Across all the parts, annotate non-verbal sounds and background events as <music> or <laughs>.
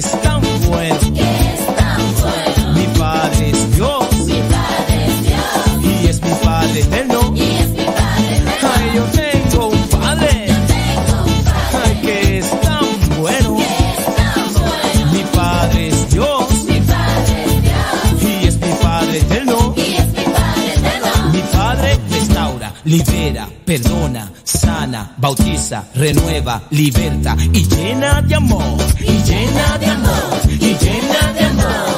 que es bautiza, renueva, liberta y llena de amor. Y llena de amor. Y llena de amor.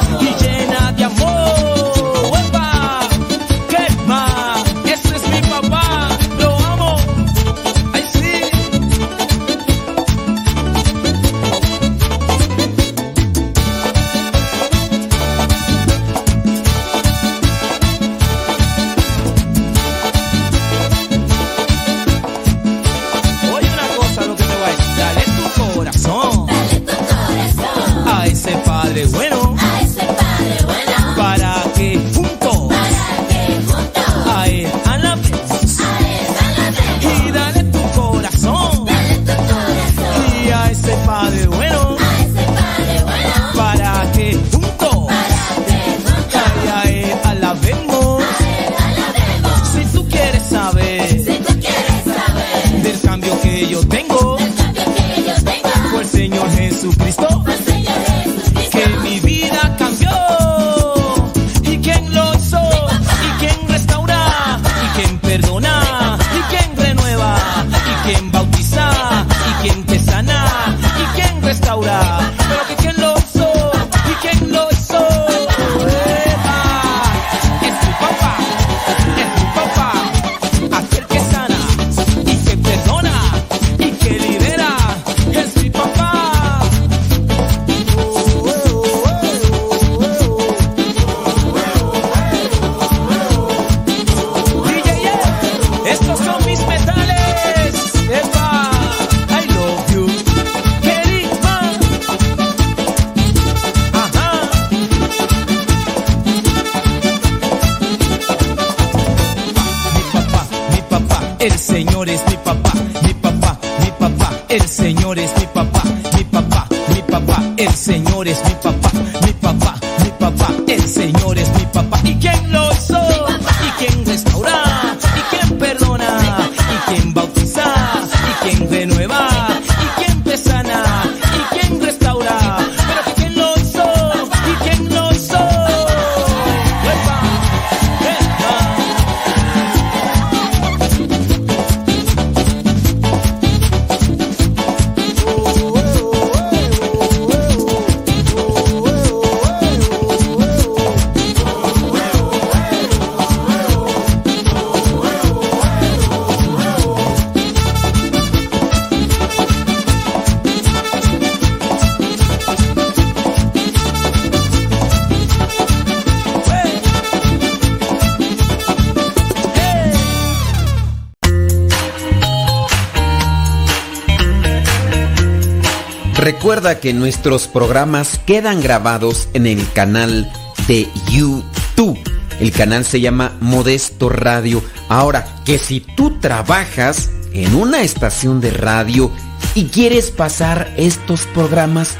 Recuerda que nuestros programas quedan grabados en el canal de YouTube. El canal se llama Modesto Radio. Ahora, que si tú trabajas en una estación de radio y quieres pasar estos programas,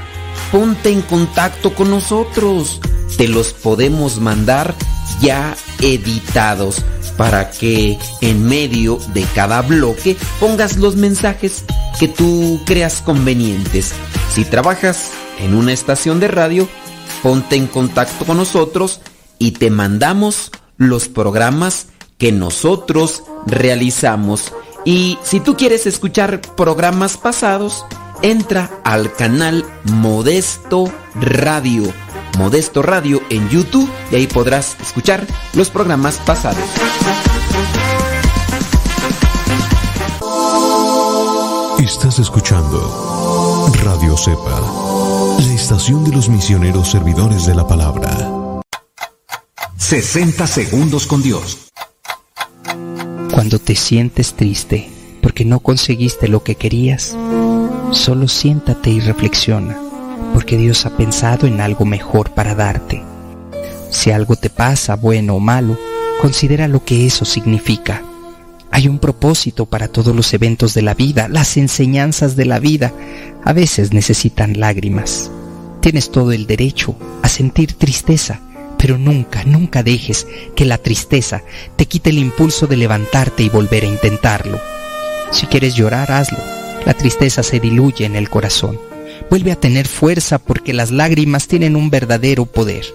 ponte en contacto con nosotros. Te los podemos mandar ya editados para que en medio de cada bloque pongas los mensajes que tú creas convenientes. Si trabajas en una estación de radio, ponte en contacto con nosotros y te mandamos los programas que nosotros realizamos. Y si tú quieres escuchar programas pasados, entra al canal Modesto Radio. Modesto Radio en YouTube y ahí podrás escuchar los programas pasados. Estás escuchando Radio Cepa, la estación de los misioneros servidores de la palabra. 60 segundos con Dios. Cuando te sientes triste porque no conseguiste lo que querías, solo siéntate y reflexiona, porque Dios ha pensado en algo mejor para darte. Si algo te pasa, bueno o malo, considera lo que eso significa. Hay un propósito para todos los eventos de la vida, las enseñanzas de la vida a veces necesitan lágrimas. Tienes todo el derecho a sentir tristeza, pero nunca, nunca dejes que la tristeza te quite el impulso de levantarte y volver a intentarlo. Si quieres llorar, hazlo. La tristeza se diluye en el corazón. Vuelve a tener fuerza porque las lágrimas tienen un verdadero poder.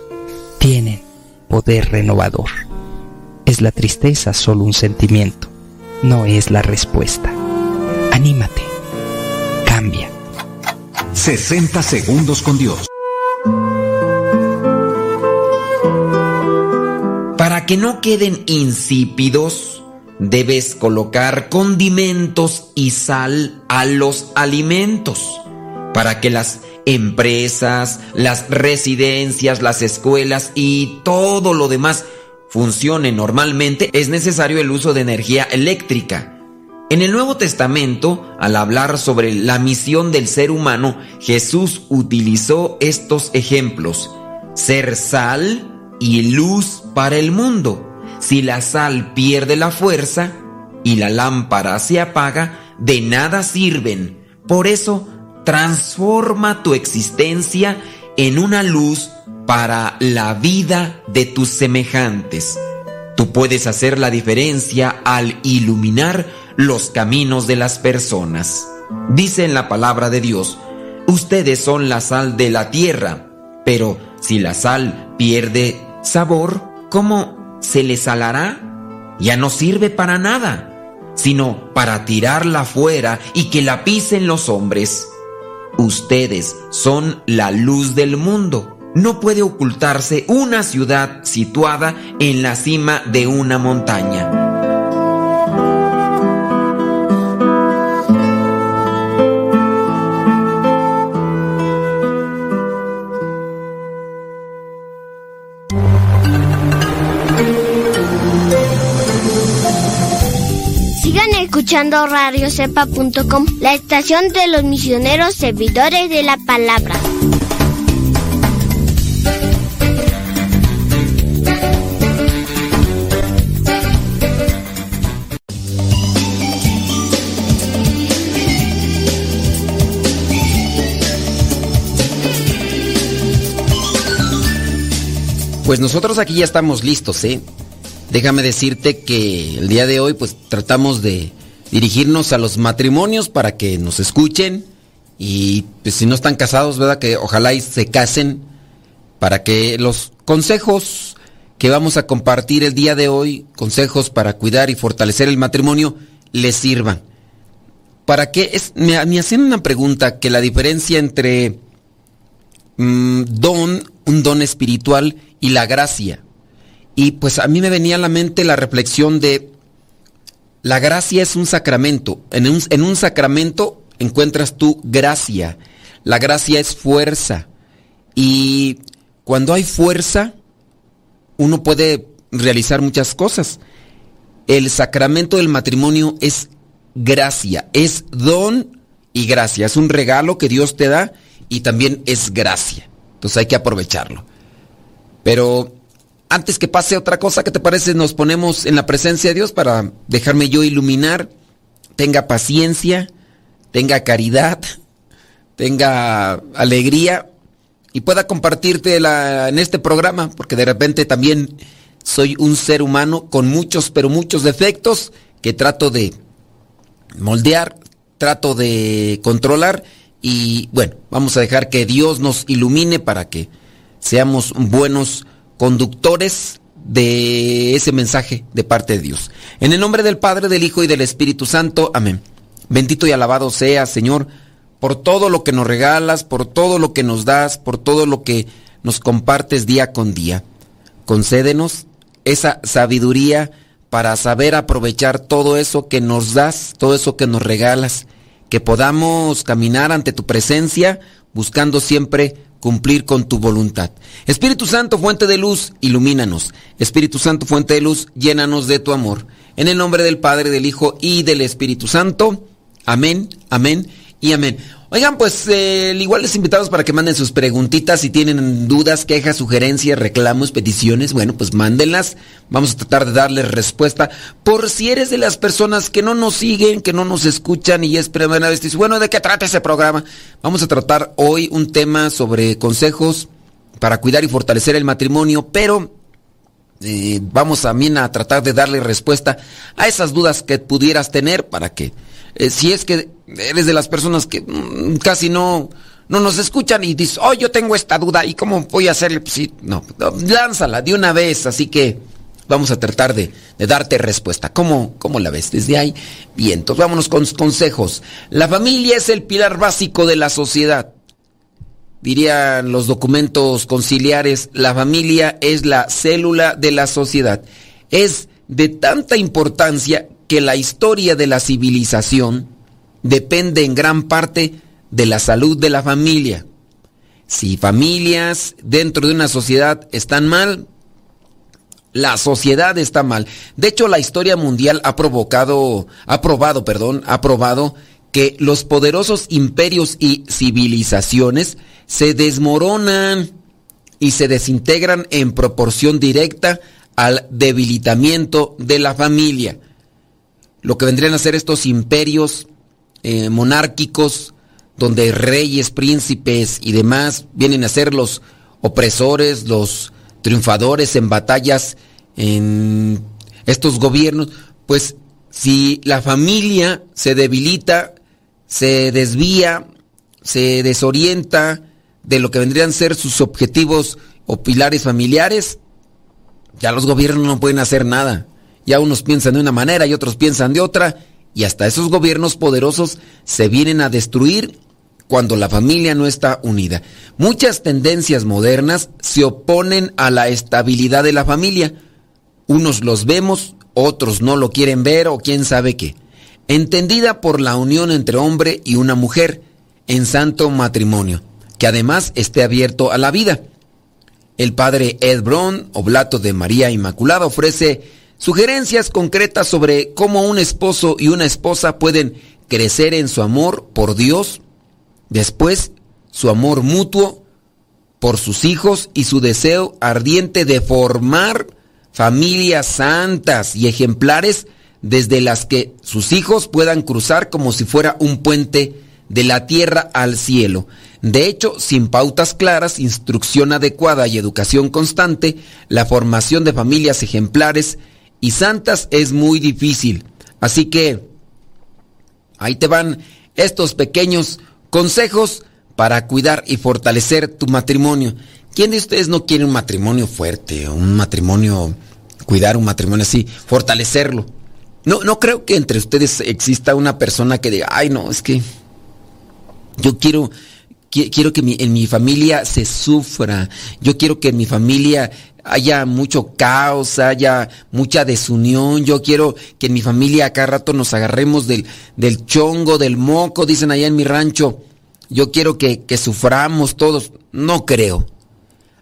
Tienen poder renovador. Es la tristeza solo un sentimiento, no es la respuesta. Anímate. Cambia. 60 segundos con Dios. Para que no queden insípidos, debes colocar condimentos y sal a los alimentos. Para que las empresas, las residencias, las escuelas y todo lo demás funcionen normalmente, es necesario el uso de energía eléctrica. En el Nuevo Testamento, al hablar sobre la misión del ser humano, Jesús utilizó estos ejemplos. Ser sal y luz para el mundo. Si la sal pierde la fuerza y la lámpara se apaga, de nada sirven. Por eso, transforma tu existencia en una luz para la vida de tus semejantes. Tú puedes hacer la diferencia al iluminar los caminos de las personas. Dice en la palabra de Dios, ustedes son la sal de la tierra, pero si la sal pierde sabor, ¿cómo se le salará? Ya no sirve para nada, sino para tirarla fuera y que la pisen los hombres. Ustedes son la luz del mundo no puede ocultarse una ciudad situada en la cima de una montaña. Escuchando radiocepa.com, la estación de los misioneros servidores de la palabra. Pues nosotros aquí ya estamos listos, ¿eh? Déjame decirte que el día de hoy pues tratamos de dirigirnos a los matrimonios para que nos escuchen y pues si no están casados, ¿verdad? Que ojalá y se casen para que los consejos que vamos a compartir el día de hoy, consejos para cuidar y fortalecer el matrimonio, les sirvan. ¿Para qué? Es, me, me una pregunta que la diferencia entre mm, don, un don espiritual y la gracia. Y pues a mí me venía a la mente la reflexión de la gracia es un sacramento. En un, en un sacramento encuentras tu gracia. La gracia es fuerza. Y cuando hay fuerza, uno puede realizar muchas cosas. El sacramento del matrimonio es gracia, es don y gracia. Es un regalo que Dios te da y también es gracia. Entonces hay que aprovecharlo. Pero antes que pase otra cosa, ¿qué te parece? Nos ponemos en la presencia de Dios para dejarme yo iluminar. Tenga paciencia, tenga caridad, tenga alegría y pueda compartirte en este programa, porque de repente también soy un ser humano con muchos, pero muchos defectos que trato de moldear, trato de controlar y bueno, vamos a dejar que Dios nos ilumine para que seamos buenos conductores de ese mensaje de parte de Dios. En el nombre del Padre, del Hijo y del Espíritu Santo. Amén. Bendito y alabado sea, Señor, por todo lo que nos regalas, por todo lo que nos das, por todo lo que nos compartes día con día. Concédenos esa sabiduría para saber aprovechar todo eso que nos das, todo eso que nos regalas, que podamos caminar ante tu presencia buscando siempre cumplir con tu voluntad. Espíritu Santo, fuente de luz, ilumínanos. Espíritu Santo, fuente de luz, llénanos de tu amor. En el nombre del Padre, del Hijo y del Espíritu Santo. Amén, amén y amén. Oigan, pues eh, igual les invitamos para que manden sus preguntitas si tienen dudas, quejas, sugerencias, reclamos, peticiones, bueno, pues mándenlas. Vamos a tratar de darles respuesta. Por si eres de las personas que no nos siguen, que no nos escuchan y es primera vez, dices, bueno, ¿de qué trata ese programa? Vamos a tratar hoy un tema sobre consejos para cuidar y fortalecer el matrimonio, pero eh, vamos también a tratar de darle respuesta a esas dudas que pudieras tener para que, eh, si es que eres de las personas que mm, casi no, no nos escuchan y dices, oh, yo tengo esta duda y cómo voy a hacerle, pues sí, no, lánzala de una vez, así que vamos a tratar de, de darte respuesta. ¿Cómo, ¿Cómo la ves desde ahí? Bien, entonces vámonos con consejos. La familia es el pilar básico de la sociedad dirían los documentos conciliares, la familia es la célula de la sociedad. Es de tanta importancia que la historia de la civilización depende en gran parte de la salud de la familia. Si familias dentro de una sociedad están mal, la sociedad está mal. De hecho, la historia mundial ha provocado, ha probado, perdón, ha probado que los poderosos imperios y civilizaciones se desmoronan y se desintegran en proporción directa al debilitamiento de la familia. Lo que vendrían a ser estos imperios eh, monárquicos, donde reyes, príncipes y demás vienen a ser los opresores, los triunfadores en batallas, en estos gobiernos, pues si la familia se debilita, se desvía, se desorienta, de lo que vendrían a ser sus objetivos o pilares familiares, ya los gobiernos no pueden hacer nada. Ya unos piensan de una manera y otros piensan de otra, y hasta esos gobiernos poderosos se vienen a destruir cuando la familia no está unida. Muchas tendencias modernas se oponen a la estabilidad de la familia. Unos los vemos, otros no lo quieren ver o quién sabe qué. Entendida por la unión entre hombre y una mujer en santo matrimonio que además esté abierto a la vida. El padre Ed Brown, oblato de María Inmaculada, ofrece sugerencias concretas sobre cómo un esposo y una esposa pueden crecer en su amor por Dios, después su amor mutuo por sus hijos y su deseo ardiente de formar familias santas y ejemplares desde las que sus hijos puedan cruzar como si fuera un puente de la tierra al cielo. De hecho, sin pautas claras, instrucción adecuada y educación constante, la formación de familias ejemplares y santas es muy difícil. Así que ahí te van estos pequeños consejos para cuidar y fortalecer tu matrimonio. ¿Quién de ustedes no quiere un matrimonio fuerte, un matrimonio, cuidar un matrimonio así, fortalecerlo? No, no creo que entre ustedes exista una persona que diga, ay no, es que yo quiero, quiero que en mi familia se sufra. Yo quiero que en mi familia haya mucho caos, haya mucha desunión. Yo quiero que en mi familia cada rato nos agarremos del, del chongo, del moco, dicen allá en mi rancho. Yo quiero que, que suframos todos. No creo.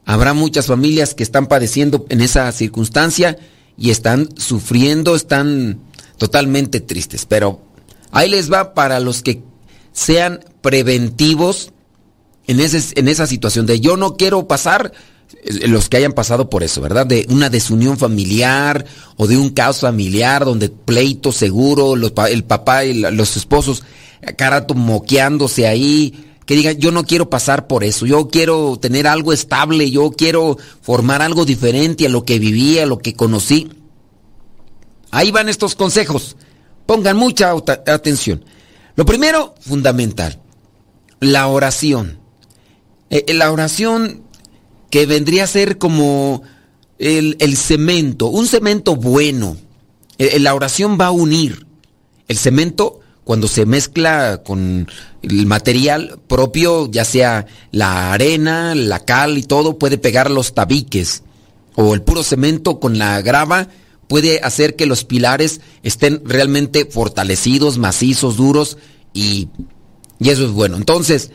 Habrá muchas familias que están padeciendo en esa circunstancia y están sufriendo, están totalmente tristes. Pero ahí les va para los que sean preventivos en, ese, en esa situación de yo no quiero pasar, los que hayan pasado por eso, ¿verdad? De una desunión familiar o de un caos familiar donde pleito seguro, el papá y los esposos carato moqueándose ahí, que digan yo no quiero pasar por eso, yo quiero tener algo estable, yo quiero formar algo diferente a lo que vivía, a lo que conocí. Ahí van estos consejos. Pongan mucha atención. Lo primero, fundamental, la oración. Eh, eh, la oración que vendría a ser como el, cemento, un cemento bueno. Eh, la oración va a unir. El cemento, cuando se mezcla con el material propio, ya sea la arena, la cal y todo, puede pegar los tabiques. O el puro cemento con la grava puede hacer que los pilares estén realmente fortalecidos, macizos, duros y, y eso es bueno. Entonces,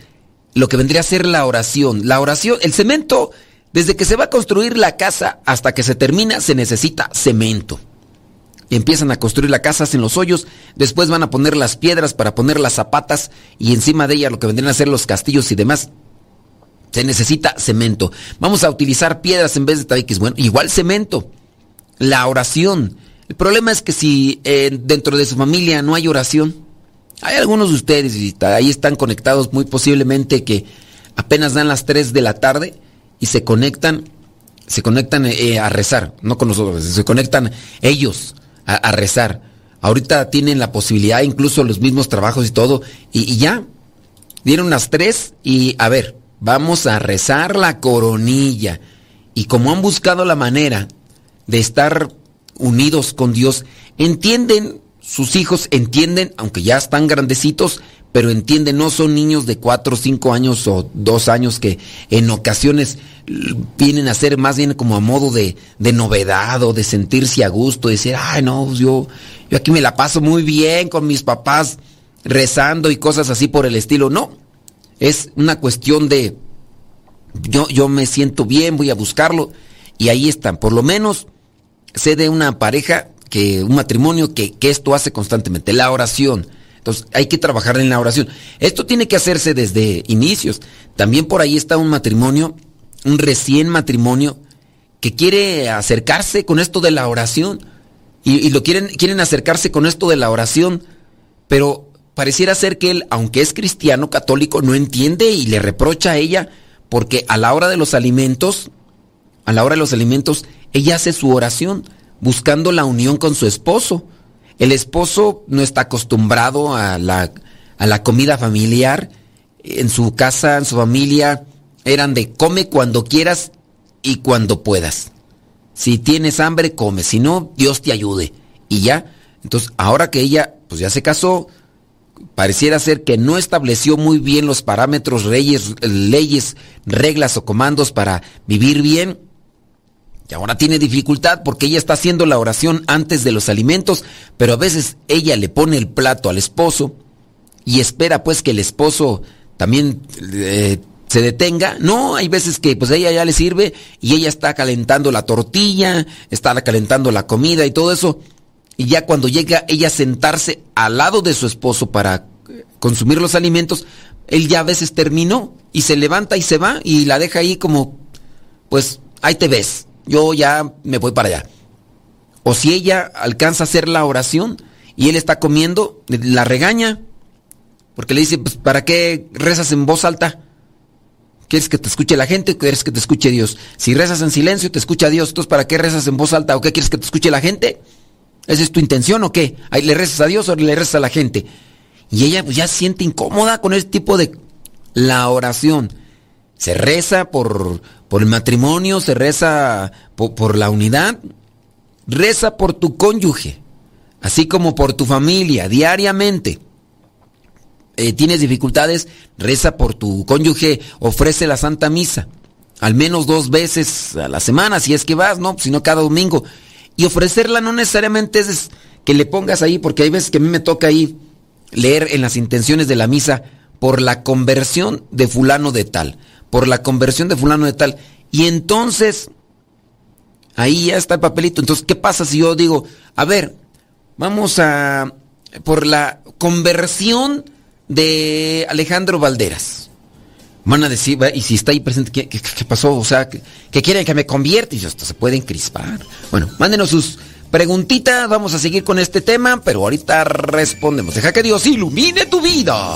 lo que vendría a ser la oración, la oración, el cemento, desde que se va a construir la casa hasta que se termina, se necesita cemento. empiezan a construir la casa, hacen los hoyos, después van a poner las piedras para poner las zapatas y encima de ella lo que vendrían a ser los castillos y demás. Se necesita cemento. Vamos a utilizar piedras en vez de tabiques. Bueno, igual cemento. La oración. El problema es que si eh, dentro de su familia no hay oración, hay algunos de ustedes y ahí están conectados muy posiblemente que apenas dan las 3 de la tarde y se conectan, se conectan eh, a rezar, no con nosotros, se conectan ellos a, rezar. Ahorita tienen la posibilidad, incluso los mismos trabajos y todo, y, y ya, dieron las 3 y a ver, vamos a rezar la coronilla. Y como han buscado la manera de estar unidos con Dios, entienden, sus hijos entienden, aunque ya están grandecitos, pero entienden, no son niños de 4 o 5 años o 2 años que en ocasiones vienen a ser más bien como a modo de, de novedad o de sentirse a gusto, de decir, ay no, pues yo, yo aquí me la paso muy bien con mis papás rezando y cosas así por el estilo. No, es una cuestión de yo, yo me siento bien, voy a buscarlo y ahí están. Por lo menos sé de una pareja, que un matrimonio que, que esto hace constantemente, la oración. Entonces hay que trabajar en la oración. Esto tiene que hacerse desde inicios. También por ahí está un matrimonio, un recién matrimonio, que quiere acercarse con esto de la oración. Y, y, lo quieren, quieren acercarse con esto de la oración, pero pareciera ser que él, aunque es cristiano católico, no entiende y le reprocha a ella porque a la hora de los alimentos, a la hora de los alimentos, ella hace su oración buscando la unión con su esposo. El esposo no está acostumbrado a la, a la comida familiar. En su casa, en su familia, eran de come cuando quieras y cuando puedas. Si tienes hambre, come. Si no, Dios te ayude. Y ya. Entonces, ahora que ella, pues ya se casó, pareciera ser que no estableció muy bien los parámetros, leyes, leyes, reglas o comandos para vivir bien. Y ahora tiene dificultad porque ella está haciendo la oración antes de los alimentos, pero a veces ella le pone el plato al esposo y espera pues que el esposo también eh, se detenga. No, hay veces que pues ella ya le sirve y ella está calentando la tortilla, está calentando la comida y todo eso y ya cuando llega ella a sentarse al lado de su esposo para consumir los alimentos, él ya a veces terminó y se levanta y se va y la deja ahí como, pues ahí te ves, yo ya me voy para allá. O si ella alcanza a hacer la oración y él está comiendo, la regaña, porque le dice, pues ¿para qué rezas en voz alta? ¿Quieres que te escuche la gente o quieres que te escuche Dios? Si rezas en silencio, te escucha Dios, entonces ¿para qué rezas en voz alta o qué quieres que te escuche la gente? ¿Esa es tu intención o qué? ¿Ahí ¿Le rezas a Dios o le rezas a la gente? Y ella pues, ya se siente incómoda con este tipo de... La oración. Se reza por, por el matrimonio, se reza por, la unidad. Reza por tu cónyuge, así como por tu familia, diariamente. Eh, tienes dificultades, reza por tu cónyuge, ofrece la Santa Misa. Al menos dos veces a la semana, si es que vas, ¿no? Si no cada domingo. Y ofrecerla no necesariamente es que le pongas ahí, porque hay veces que a mí me toca ahí leer en las intenciones de la misa por la conversión de fulano de tal, por la conversión de fulano de tal. Y entonces, ahí ya está el papelito. Entonces, ¿qué pasa si yo digo, a ver, vamos a, por la conversión de Alejandro Valderas? Van a decir, y si está ahí presente, ¿qué, qué, qué pasó? O sea, que, quieren que me convierta y esto se puede encrispar. Bueno, mándenos sus preguntitas, vamos a seguir con este tema, pero ahorita respondemos. Deja que Dios ilumine tu vida.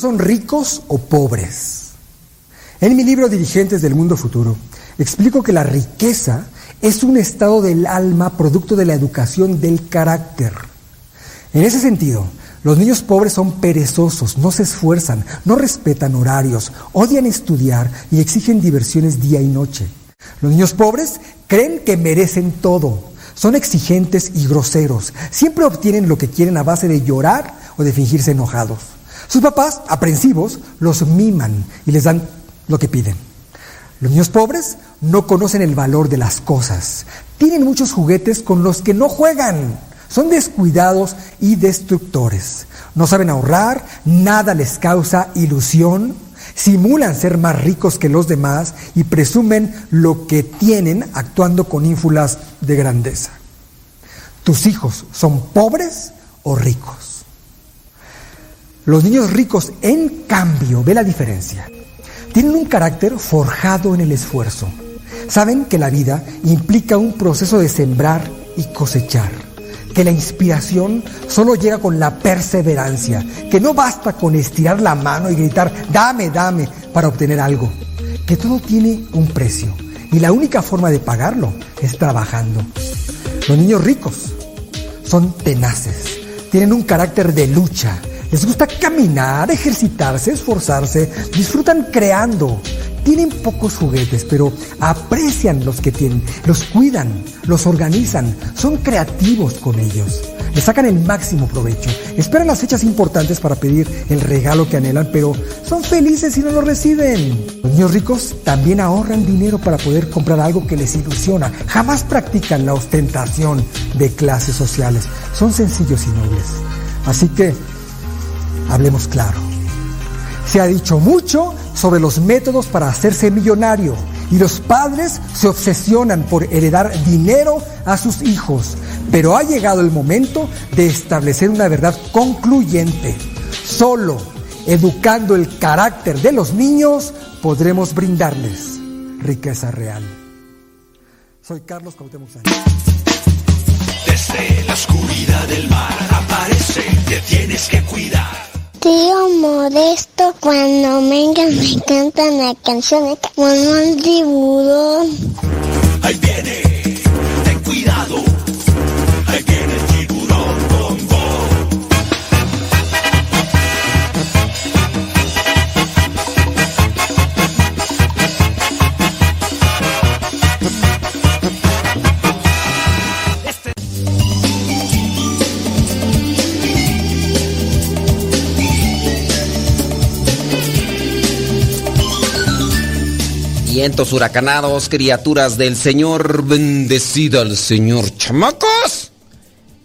Son ricos o pobres. En mi libro Dirigentes del Mundo Futuro, explico que la riqueza es un estado del alma producto de la educación del carácter. En ese sentido, los niños pobres son perezosos, no se esfuerzan, no respetan horarios, odian estudiar y exigen diversiones día y noche. Los niños pobres creen que merecen todo, son exigentes y groseros, siempre obtienen lo que quieren a base de llorar o de fingirse enojados. Sus papás, aprensivos, los miman y les dan lo que piden. Los niños pobres no conocen el valor de las cosas, tienen muchos juguetes con los que no juegan, son descuidados y destructores, no saben ahorrar, nada les causa ilusión, simulan ser más ricos que los demás y presumen lo que tienen actuando con ínfulas de grandeza. ¿Tus hijos son pobres o ricos? Los niños ricos, en cambio, ve la diferencia. Tienen un carácter forjado en el esfuerzo. Saben que la vida implica un proceso de sembrar y cosechar que la inspiración solo llega con la perseverancia, que no basta con estirar la mano y gritar, dame, dame, para obtener algo, que todo tiene un precio y la única forma de pagarlo es trabajando. Los niños ricos son tenaces, tienen un carácter de lucha, les gusta caminar, ejercitarse, esforzarse, disfrutan creando, tienen pocos juguetes, pero aprecian los que tienen, los cuidan, los organizan, son creativos con ellos, le sacan el máximo provecho, esperan las fechas importantes para pedir el regalo que anhelan, pero son felices si no lo reciben. Los niños ricos también ahorran dinero para poder comprar algo que les ilusiona, jamás practican la ostentación de clases sociales, son sencillos y nobles. Así que, hablemos claro. Se ha dicho mucho sobre los métodos para hacerse millonario y los padres se obsesionan por heredar dinero a sus hijos. Pero ha llegado el momento de establecer una verdad concluyente. Solo educando el carácter de los niños podremos brindarles riqueza real. Soy Carlos Cuauhtémoc Sánchez. Desde la oscuridad del mar aparece, te tienes que cuidar. Tío Modesto, cuando vengan me cantan la canción como un tiburón. Ahí viene, Huracanados, criaturas del Señor, bendecida al Señor. ¡Chamacos!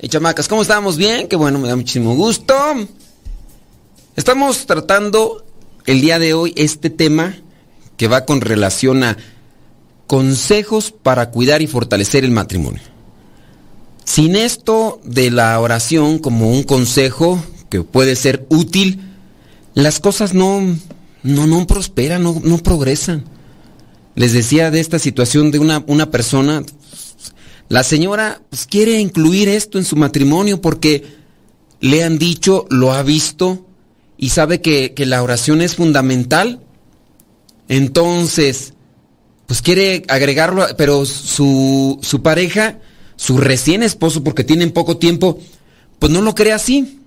Y chamacas, ¿cómo estamos? ¿Bien? Qué bueno, me da muchísimo gusto. Estamos tratando el día de hoy este tema que va con relación a consejos para cuidar y fortalecer el matrimonio. Sin esto de la oración como un consejo que puede ser útil, las cosas no, no, no prosperan, no, no progresan. Les decía de esta situación de una, una persona, la señora pues, quiere incluir esto en su matrimonio porque le han dicho, lo ha visto y sabe que, que la oración es fundamental. Entonces, pues quiere agregarlo, pero su, su pareja, su recién esposo, porque tienen poco tiempo, pues no lo cree así.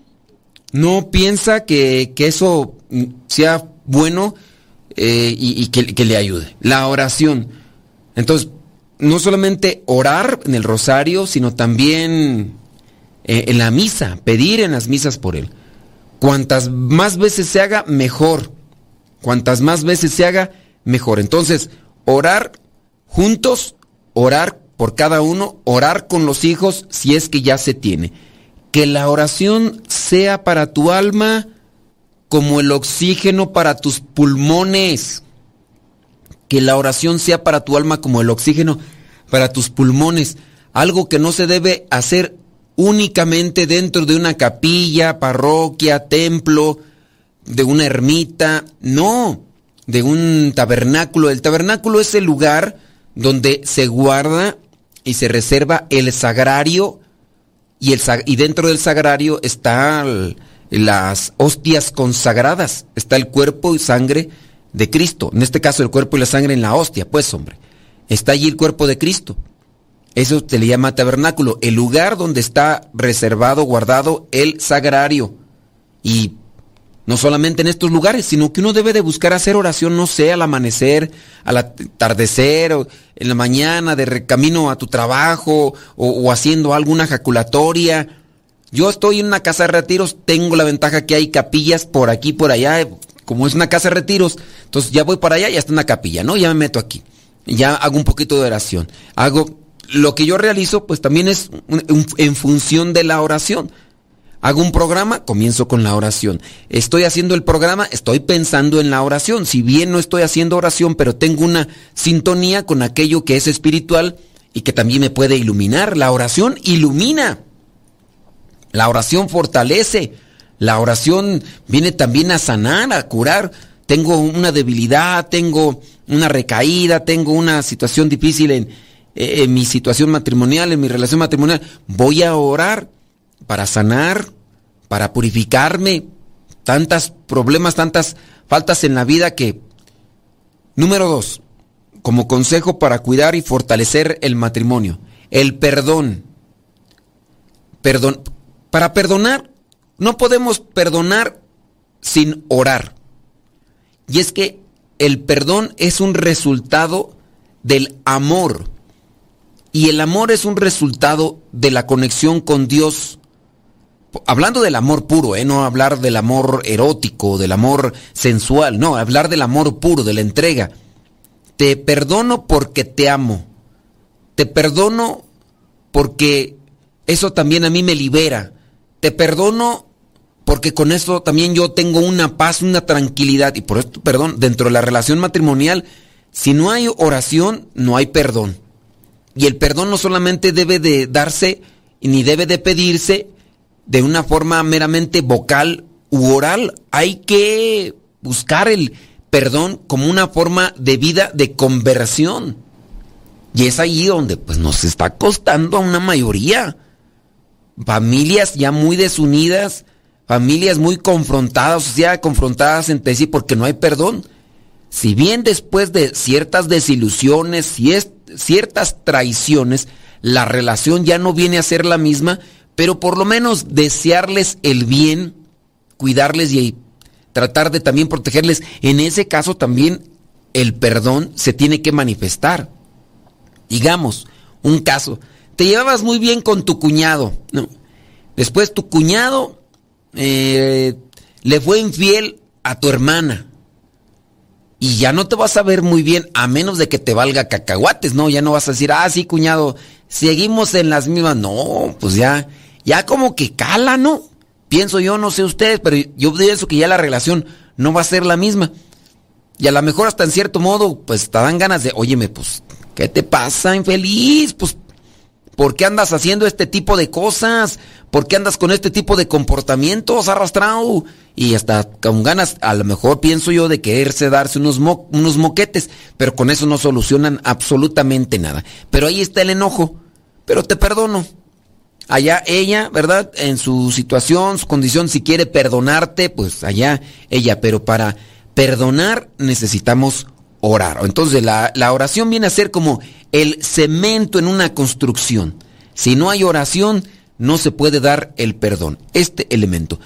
No piensa que, que eso sea bueno eh, y, que, le ayude. La oración. Entonces, no solamente orar en el rosario, sino también eh, en la misa, pedir en las misas por él. Cuantas más veces se haga, mejor. Cuantas más veces se haga, mejor. Entonces, orar juntos, orar por cada uno, orar con los hijos si es que ya se tiene. Que la oración sea para tu alma como el oxígeno para tus pulmones. Que la oración sea para tu alma como el oxígeno para tus pulmones. Algo que no se debe hacer únicamente dentro de una capilla, parroquia, templo, de una ermita. No, de un tabernáculo. El tabernáculo es el lugar donde se guarda y se reserva el sagrario y, el, y dentro del sagrario está... El, las hostias consagradas. Está el cuerpo y sangre de Cristo. En este caso el cuerpo y la sangre en la hostia, pues hombre. Está allí el cuerpo de Cristo. Eso se le llama tabernáculo, el lugar donde está reservado, guardado el sagrario. Y no solamente en estos lugares, sino que uno debe de buscar hacer oración, no sé, al amanecer, al atardecer, o en la mañana, de camino a tu trabajo, o, o haciendo alguna jaculatoria. Yo estoy en una casa de retiros, tengo la ventaja que hay capillas por aquí, por allá. Como es una casa de retiros, entonces ya voy para allá y ya está una capilla, ¿no? Ya me meto aquí. Ya hago un poquito de oración. Hago lo que yo realizo, pues también es en función de la oración. Hago un programa, comienzo con la oración. Estoy haciendo el programa, estoy pensando en la oración. Si bien no estoy haciendo oración, pero tengo una sintonía con aquello que es espiritual y que también me puede iluminar. La oración ilumina. La oración fortalece. La oración viene también a sanar, a curar. Tengo una debilidad, tengo una recaída, tengo una situación difícil en, en mi situación matrimonial, en mi relación matrimonial. Voy a orar para sanar, para purificarme, tantos problemas, tantas faltas en la vida que... Número dos, como consejo para cuidar y fortalecer el matrimonio, el perdón. Perdón. Para perdonar, no podemos perdonar sin orar. Y es que el perdón es un resultado del amor. Y el amor es un resultado de la conexión con Dios hablando del amor puro, ¿eh? no hablar del amor erótico, del amor sensual, no, hablar del amor puro, de la entrega. Te perdono porque te amo. Te perdono porque eso también a mí me libera. Te perdono porque con eso también yo tengo una paz, una tranquilidad. Y por esto, perdón, dentro de la relación matrimonial, si no hay oración, no hay perdón. Y el perdón no solamente debe de darse, ni debe de pedirse, de una forma meramente vocal u oral. Hay que buscar el perdón como una forma de vida de conversión. Y es ahí donde pues nos está costando a una mayoría. Familias ya muy desunidas, familias muy confrontadas, o sea, confrontadas entre sí porque no hay perdón. Si bien después de ciertas desilusiones, ciertas traiciones, la relación ya no viene a ser la misma, pero por lo menos desearles el bien, cuidarles y tratar de también protegerles. En ese caso también el perdón se tiene que manifestar. Digamos, un caso, te llevabas muy bien con tu cuñado, ¿no? Después tu cuñado eh, le fue infiel a tu hermana. Y ya no te vas a ver muy bien a menos de que te valga cacahuates, ¿no? Ya no vas a decir, ah, sí, cuñado, seguimos en las mismas. No, pues ya, ya como que cala, ¿no? Pienso yo, no sé ustedes, pero yo pienso que ya la relación no va a ser la misma. Y a lo mejor hasta en cierto modo, pues te dan ganas de, óyeme, pues, ¿qué te pasa, infeliz? Pues, ¿por qué andas haciendo este tipo de cosas? ¿Por qué andas con este tipo de comportamientos arrastrado? Y hasta con ganas, a lo mejor pienso yo, de quererse darse unos, unos moquetes, pero con eso no solucionan absolutamente nada. Pero ahí está el enojo. Pero te perdono. Allá ella, ¿verdad? En su situación, su condición, si quiere perdonarte, pues allá ella. Pero para perdonar necesitamos orar. Entonces la, la oración viene a ser como el cemento en una construcción. Si no hay oración, no se puede dar el perdón. Este elemento.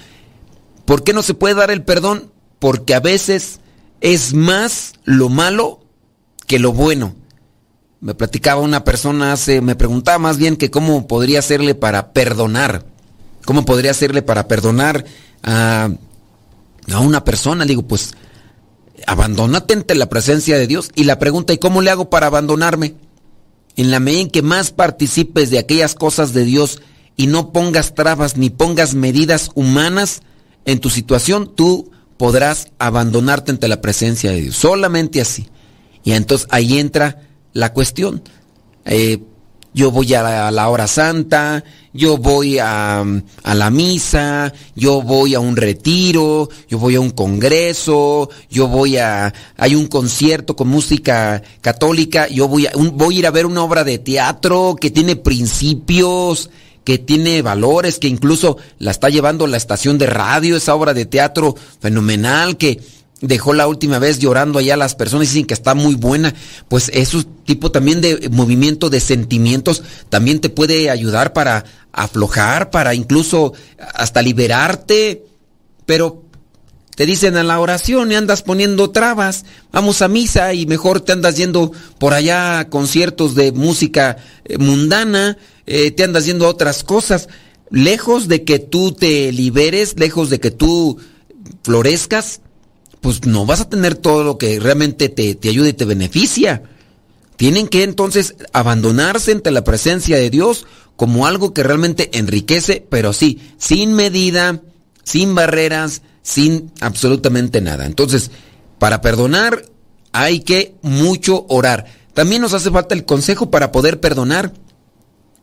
¿Por qué no se puede dar el perdón? Porque a veces es más lo malo que lo bueno me platicaba una persona hace, me preguntaba más bien que cómo podría hacerle para perdonar, cómo podría hacerle para perdonar a, a una persona. Digo, pues, abandónate ante la presencia de Dios. Y la pregunta, ¿y cómo le hago para abandonarme? En la medida en que más participes de aquellas cosas de Dios y no pongas trabas ni pongas medidas humanas en tu situación, tú podrás abandonarte ante la presencia de Dios. Solamente así. Y entonces ahí entra la cuestión. Eh, yo voy a la, hora santa, yo voy a, la misa, yo voy a un retiro, yo voy a un congreso, yo voy a... hay un concierto con música católica, yo voy a, voy a ir a ver una obra de teatro que tiene principios, que tiene valores, que incluso la está llevando la estación de radio, esa obra de teatro fenomenal, que dejó la última vez llorando allá las personas dicen que está muy buena, pues eso tipo también de movimiento de sentimientos también te puede ayudar para aflojar, para incluso hasta liberarte, pero te dicen a la oración y andas poniendo trabas, vamos a misa y mejor te andas yendo por allá a conciertos de música eh, mundana, eh, te andas yendo a otras cosas, lejos de que tú te liberes, lejos de que tú florezcas, pues no vas a tener todo lo que realmente te, te ayude y te beneficia. Tienen que entonces abandonarse ante la presencia de Dios como algo que realmente enriquece, pero sí, sin medida, sin barreras, sin absolutamente nada. Entonces, para perdonar hay que mucho orar. También nos hace falta el consejo para poder perdonar.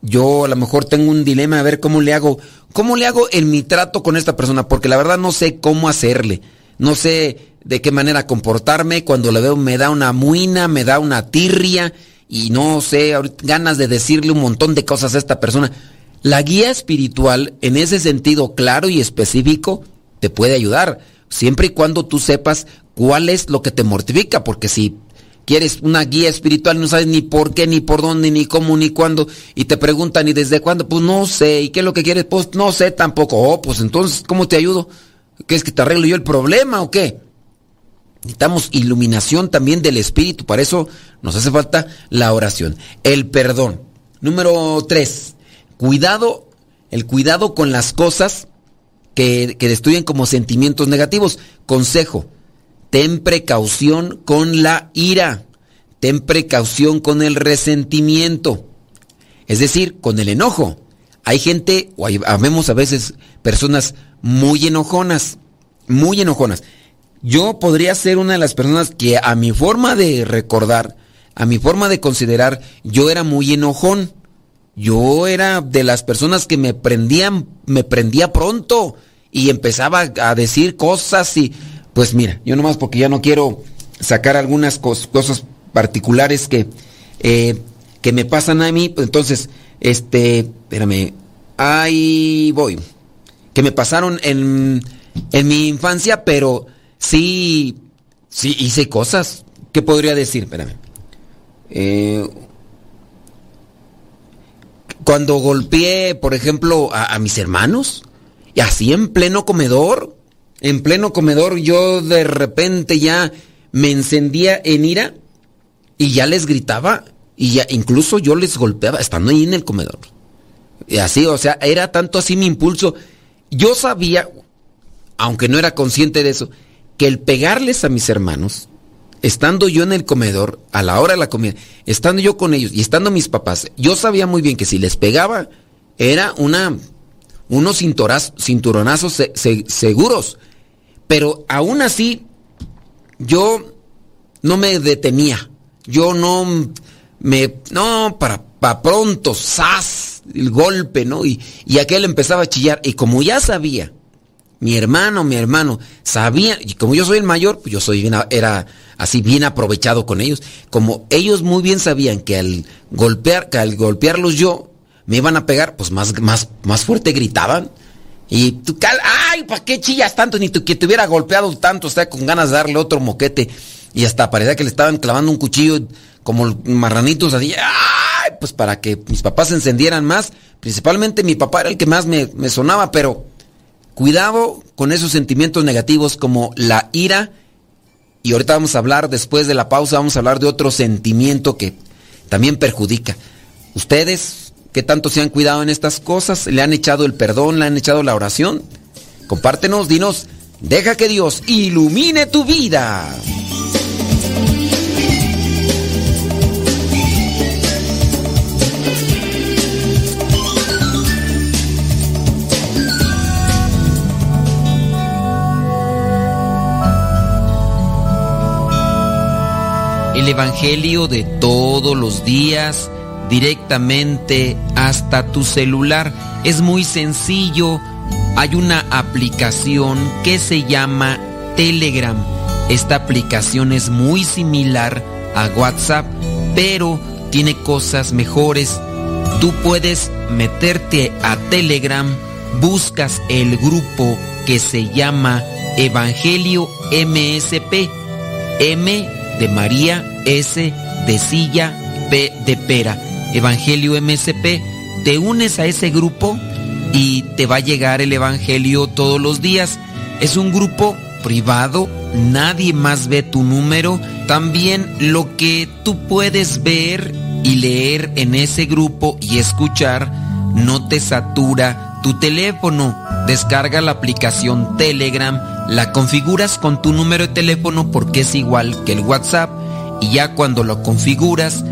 Yo a lo mejor tengo un dilema a ver cómo le hago, cómo le hago en mi trato con esta persona, porque la verdad no sé cómo hacerle. No sé de qué manera comportarme. Cuando le veo me da una muina, me da una tirria y no sé, ganas de decirle un montón de cosas a esta persona. La guía espiritual, en ese sentido claro y específico, te puede ayudar, siempre y cuando tú sepas cuál es lo que te mortifica, porque si quieres una guía espiritual no sabes ni por qué, ni por dónde, ni cómo, ni cuándo, y te preguntan y desde cuándo, pues no sé, ¿y qué es lo que quieres? Pues no sé tampoco. Oh, pues entonces, ¿cómo te ayudo? ¿Qué es que te arreglo yo el problema o qué? Necesitamos iluminación también del espíritu, para eso nos hace falta la oración. El perdón. Número tres, cuidado, el cuidado con las cosas que, que destruyen como sentimientos negativos. Consejo, ten precaución con la ira, ten precaución con el resentimiento, es decir, con el enojo. Hay gente, o hay, vemos a veces personas muy enojonas, muy enojonas yo podría ser una de las personas que a mi forma de recordar, a mi forma de considerar, yo era muy enojón. Yo era de las personas que me prendían, me prendía pronto y empezaba a decir cosas y pues mira, yo nomás porque ya no quiero sacar algunas cosas particulares que, eh, que me pasan a mí, pues entonces, este, espérame, ahí voy, que me pasaron en, en mi infancia, pero Sí, sí, hice cosas. ¿Qué podría decir? Espérame. Eh, cuando golpeé, por ejemplo, a, mis hermanos, y así en pleno comedor, en pleno comedor yo de repente ya me encendía en ira y ya les gritaba y ya incluso yo les golpeaba estando ahí en el comedor. Y así, o sea, era tanto así mi impulso. Yo sabía, aunque no era consciente de eso, que el pegarles a mis hermanos, estando yo en el comedor, a la hora de la comida, estando yo con ellos y estando mis papás, yo sabía muy bien que si les pegaba era una, unos cinturonazos seguros. Pero aún así, yo no me detenía. Yo no me, no, para, para pronto, ¡zas! El golpe, ¿no? Y, y aquel empezaba a chillar. Y como ya sabía mi hermano, mi hermano, sabía, y como yo soy el mayor, pues yo soy bien, era así bien aprovechado con ellos. Como ellos muy bien sabían que al golpear, que al golpearlos yo, me iban a pegar, pues más, más, más fuerte gritaban. Y tú, ay, ¿para qué chillas tanto? Ni que te hubiera golpeado tanto, o sea, con ganas de darle otro moquete. Y hasta parecía que le estaban clavando un cuchillo como marranitos así. Ay, pues para que mis papás se encendieran más. Principalmente mi papá era el que más me, me sonaba, pero Cuidado con esos sentimientos negativos como la ira. Y ahorita vamos a hablar, después de la pausa, vamos a hablar de otro sentimiento que también perjudica. Ustedes, ¿qué tanto se han cuidado en estas cosas? ¿Le han echado el perdón? ¿Le han echado la oración? Compártenos, dinos, deja que Dios ilumine tu vida. El Evangelio de todos los días directamente hasta tu celular. Es muy sencillo. Hay una aplicación que se llama Telegram. Esta aplicación es muy similar a WhatsApp, pero tiene cosas mejores. Tú puedes meterte a Telegram, buscas el grupo que se llama Evangelio MSP. M de María, S de silla, P de pera. Evangelio MSP. Te unes a ese grupo y te va a llegar el Evangelio todos los días. Es un grupo privado, nadie más ve tu número. También lo que tú puedes ver y leer en ese grupo y escuchar no te satura tu teléfono. Descarga la aplicación Telegram, la configuras con tu número de teléfono porque es igual que el WhatsApp y ya cuando lo configuras,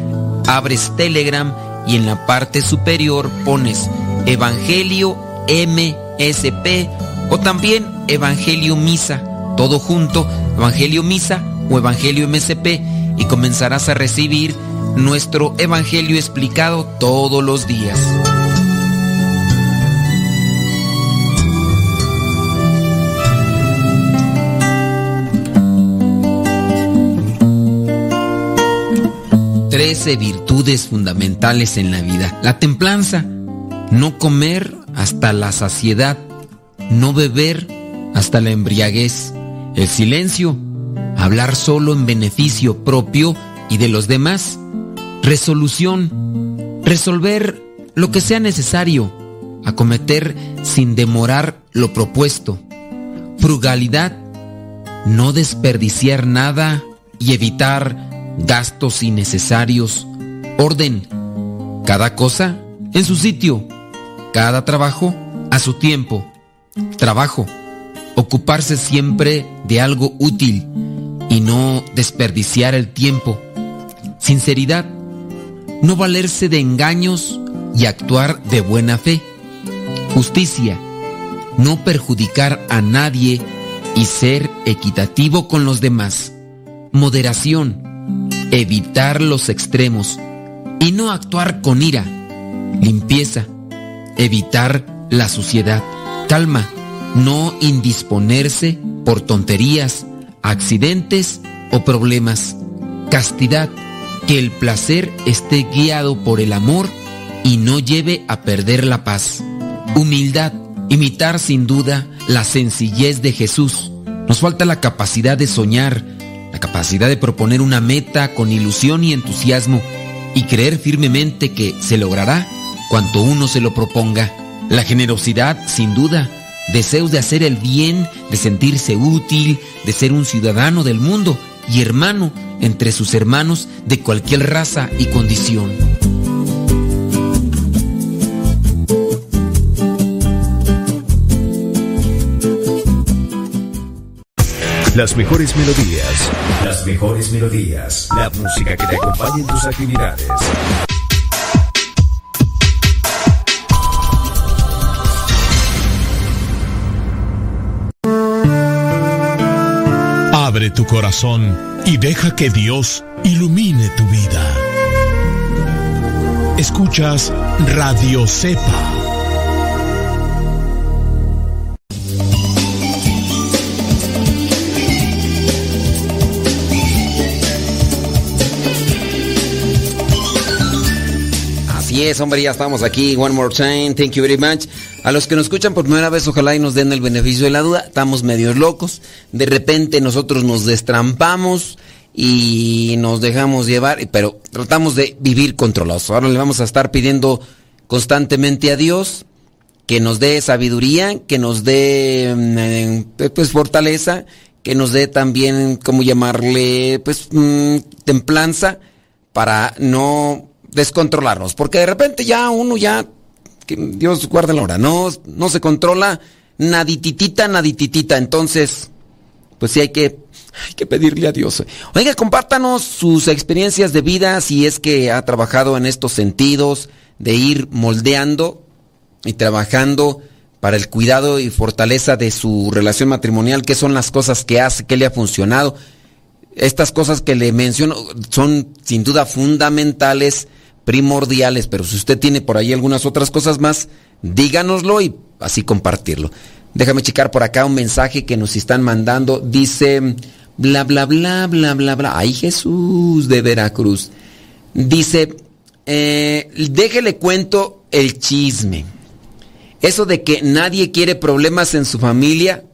abres Telegram y en la parte superior pones Evangelio MSP o también Evangelio Misa, todo junto, Evangelio Misa o Evangelio MSP y comenzarás a recibir nuestro Evangelio explicado todos los días. Trece virtudes fundamentales en la vida. La templanza, no comer hasta la saciedad, no beber hasta la embriaguez. El silencio, hablar solo en beneficio propio y de los demás. Resolución, resolver lo que sea necesario, acometer sin demorar lo propuesto. Frugalidad, no desperdiciar nada y evitar gastos innecesarios. Orden, cada cosa en su sitio, cada trabajo a su tiempo. Trabajo, ocuparse siempre de algo útil y no desperdiciar el tiempo. Sinceridad, no valerse de engaños y actuar de buena fe. Justicia, no perjudicar a nadie y ser equitativo con los demás. Moderación, evitar los extremos y no actuar con ira. Limpieza, evitar la suciedad. Calma, no indisponerse por tonterías, accidentes o problemas. Castidad, que el placer esté guiado por el amor y no lleve a perder la paz. Humildad, imitar sin duda la sencillez de Jesús. Nos falta la capacidad de soñar, la capacidad de proponer una meta con ilusión y entusiasmo y creer firmemente que se logrará cuanto uno se lo proponga. La generosidad, sin duda, deseos de hacer el bien, de sentirse útil, de ser un ciudadano del mundo y hermano entre sus hermanos de cualquier raza y condición. Las mejores melodías. Las mejores melodías. La música que te acompaña en tus actividades. Abre tu corazón y deja que Dios ilumine tu vida. Escuchas Radio Cepa. Así es, hombre, ya estamos aquí. One more time. Thank you very much. A los que nos escuchan por primera vez, ojalá y nos den el beneficio de la duda. Estamos medios locos. De repente nosotros nos destrampamos y nos dejamos llevar, pero tratamos de vivir controlados. Ahora le vamos a estar pidiendo constantemente a Dios que nos dé sabiduría, que nos dé mm, eh, pues fortaleza, que nos dé también, ¿cómo llamarle? Pues mm, templanza para no descontrolarnos, porque de repente ya uno ya, Dios guarde la hora, no, no se controla nadititita, nadititita, entonces, pues sí hay que, hay que pedirle a Dios. Oiga, compártanos sus experiencias de vida, si es que ha trabajado en estos sentidos, de ir moldeando y trabajando para el cuidado y fortaleza de su relación matrimonial, qué son las cosas que hace, qué le ha funcionado. Estas cosas que le menciono son sin duda fundamentales, primordiales, pero si usted tiene por ahí algunas otras cosas más, díganoslo y así compartirlo. Déjame checar por acá un mensaje que nos están mandando. Dice, bla, bla, bla, bla, bla, bla. Ay, Jesús de Veracruz. Dice, eh, déjele cuento el chisme. Eso de que nadie quiere problemas en su familia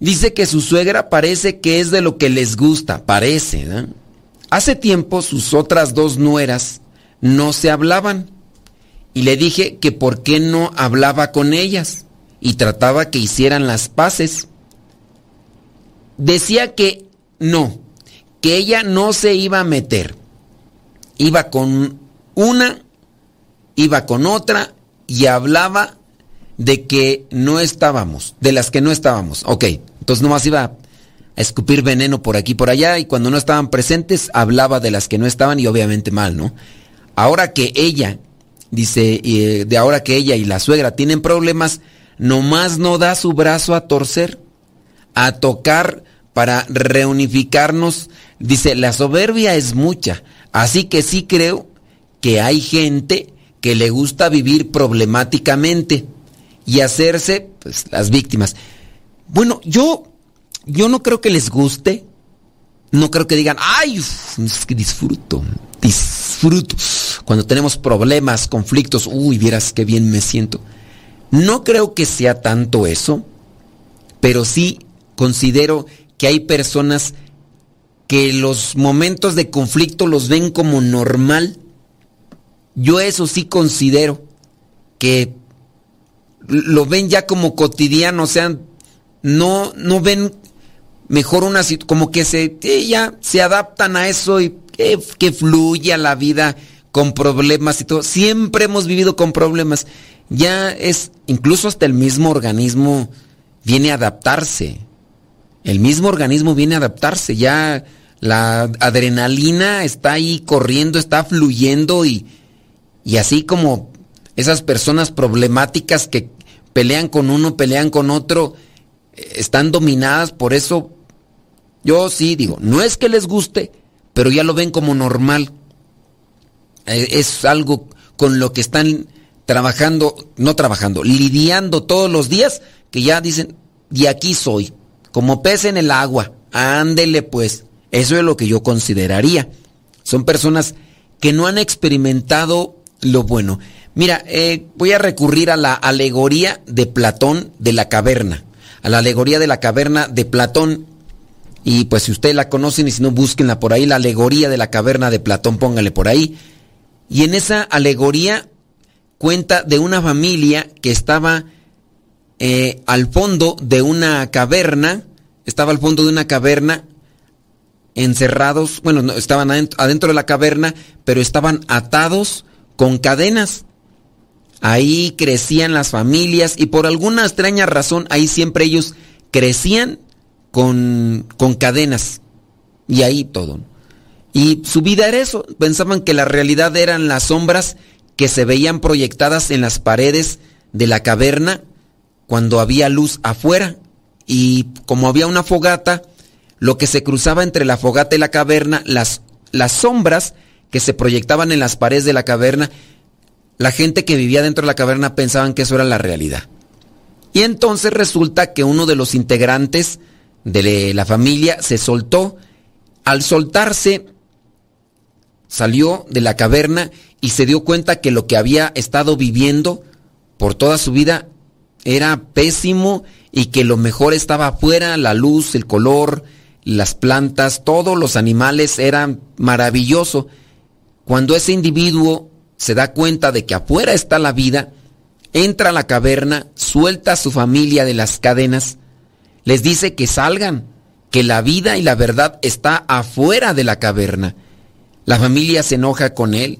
Dice que su suegra parece que es de lo que les gusta, parece. ¿no? Hace tiempo sus otras dos nueras no se hablaban y le dije que por qué no hablaba con ellas y trataba que hicieran las paces. Decía que no, que ella no se iba a meter. Iba con una, iba con otra y hablaba de que no estábamos, de las que no estábamos. Ok, entonces nomás iba a escupir veneno por aquí y por allá y cuando no estaban presentes hablaba de las que no estaban y obviamente mal, ¿no? Ahora que ella, dice, eh, de ahora que ella y la suegra tienen problemas, nomás no da su brazo a torcer, a tocar para reunificarnos. Dice, la soberbia es mucha, así que sí creo que hay gente que le gusta vivir problemáticamente y hacerse pues, las víctimas. Bueno, yo, yo no creo que les guste. No creo que digan, ay, es que disfruto, disfruto. Cuando tenemos problemas, conflictos, uy, vieras qué bien me siento. No creo que sea tanto eso, pero sí considero que hay personas que los momentos de conflicto los ven como normal. Yo eso sí considero que lo ven ya como cotidiano, o sea, no, no ven mejor una como que se ya se adaptan a eso y que, fluya la vida con problemas y todo. Siempre hemos vivido con problemas. Ya es, incluso hasta el mismo organismo viene a adaptarse. El mismo organismo viene a adaptarse. Ya la adrenalina está ahí corriendo, está fluyendo y, y así como esas personas problemáticas que pelean con uno, pelean con otro, están dominadas por eso. Yo sí digo, no es que les guste, pero ya lo ven como normal. Eh, es algo con lo que están trabajando, no trabajando, lidiando todos los días, que ya dicen, de aquí soy, como pez en el agua, ándele pues. Eso es lo que yo consideraría. Son personas que no han experimentado lo bueno. Mira, eh, voy a recurrir a la alegoría de Platón de la caverna a la alegoría de la caverna de Platón. Y pues si ustedes la conocen y si no, búsquenla por ahí, la alegoría de la caverna de Platón, póngale por ahí. Y en esa alegoría cuenta de una familia que estaba eh, al fondo de una caverna, estaba al fondo de una caverna, encerrados, bueno, no, estaban adentro de la caverna, pero estaban atados con cadenas. Ahí crecían las familias y por alguna extraña razón ahí siempre ellos crecían con, con cadenas. Y ahí todo. Y su vida era eso. Pensaban que la realidad eran las sombras que se veían proyectadas en las paredes de la caverna cuando había luz afuera. Y como había una fogata, lo que se cruzaba entre la fogata y la caverna, las, las sombras que se proyectaban en las paredes de la caverna, la gente que vivía dentro de la caverna pensaban que eso era la realidad. Y entonces resulta que uno de los integrantes de la familia se soltó. Al soltarse, salió de la caverna y se dio cuenta que lo que había estado viviendo por toda su vida era pésimo y que lo mejor estaba afuera, la luz, el color, las plantas, todos los animales eran maravilloso. Cuando ese individuo se da cuenta de que afuera está la vida, entra a la caverna, suelta a su familia de las cadenas, les dice que salgan, que la vida y la verdad está afuera de la caverna. La familia se enoja con él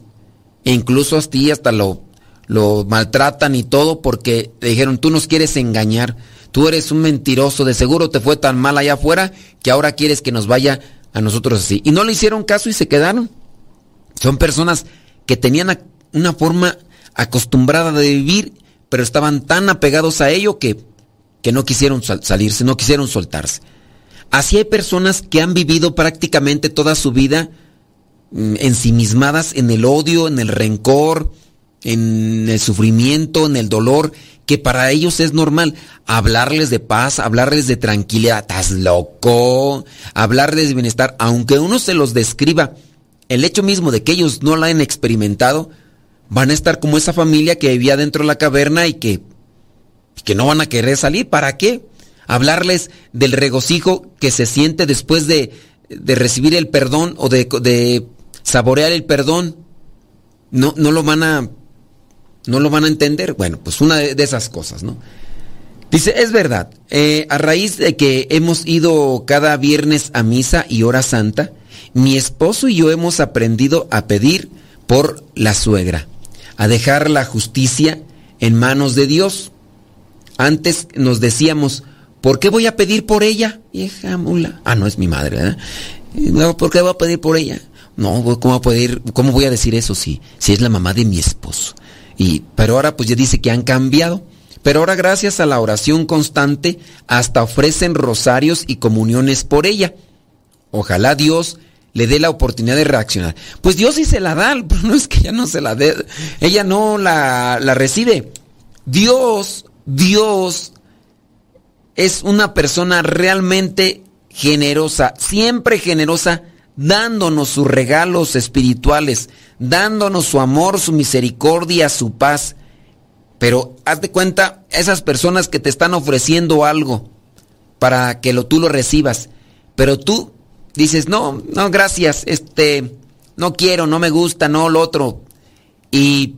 e incluso hasta lo, lo maltratan y todo porque le dijeron, tú nos quieres engañar, tú eres un mentiroso, de seguro te fue tan mal allá afuera que ahora quieres que nos vaya a nosotros así. Y no le hicieron caso y se quedaron. Son personas que tenían una forma acostumbrada de vivir, pero estaban tan apegados a ello que, que no quisieron salirse, no quisieron soltarse. Así hay personas que han vivido prácticamente toda su vida mm, ensimismadas en el odio, en el rencor, en el sufrimiento, en el dolor, que para ellos es normal hablarles de paz, hablarles de tranquilidad, estás loco, hablarles de bienestar, aunque uno se los describa el hecho mismo de que ellos no la han experimentado, van a estar como esa familia que vivía dentro de la caverna y que, que no van a querer salir. ¿Para qué? hablarles del regocijo que se siente después de, de recibir el perdón o de, de, saborear el perdón. No, no lo van a, no lo van a entender. Bueno, pues una de, esas cosas, ¿no? Dice, es verdad, eh, a raíz de que hemos ido cada viernes a misa y hora santa, mi esposo y yo hemos aprendido a pedir por la suegra, a dejar la justicia en manos de Dios. Antes nos decíamos, ¿por qué voy a pedir por ella? Vieja mula. Ah, no es mi madre, ¿verdad? No, ¿por qué voy a pedir por ella? No, ¿cómo voy a, cómo voy a decir eso si, si es la mamá de mi esposo? Y, pero ahora pues ya dice que han cambiado. Pero ahora gracias a la oración constante hasta ofrecen rosarios y comuniones por ella. Ojalá Dios le dé la oportunidad de reaccionar. Pues Dios sí se la da, <laughs> pero no es que ella no se la dé, ella no la, la recibe. Dios, Dios es una persona realmente generosa, siempre generosa, dándonos sus regalos espirituales, dándonos su amor, su misericordia, su paz. Pero hazte cuenta, esas personas que te están ofreciendo algo para que lo, tú lo recibas, pero tú dices, no, no, gracias, este, no quiero, no me gusta, no lo otro. Y,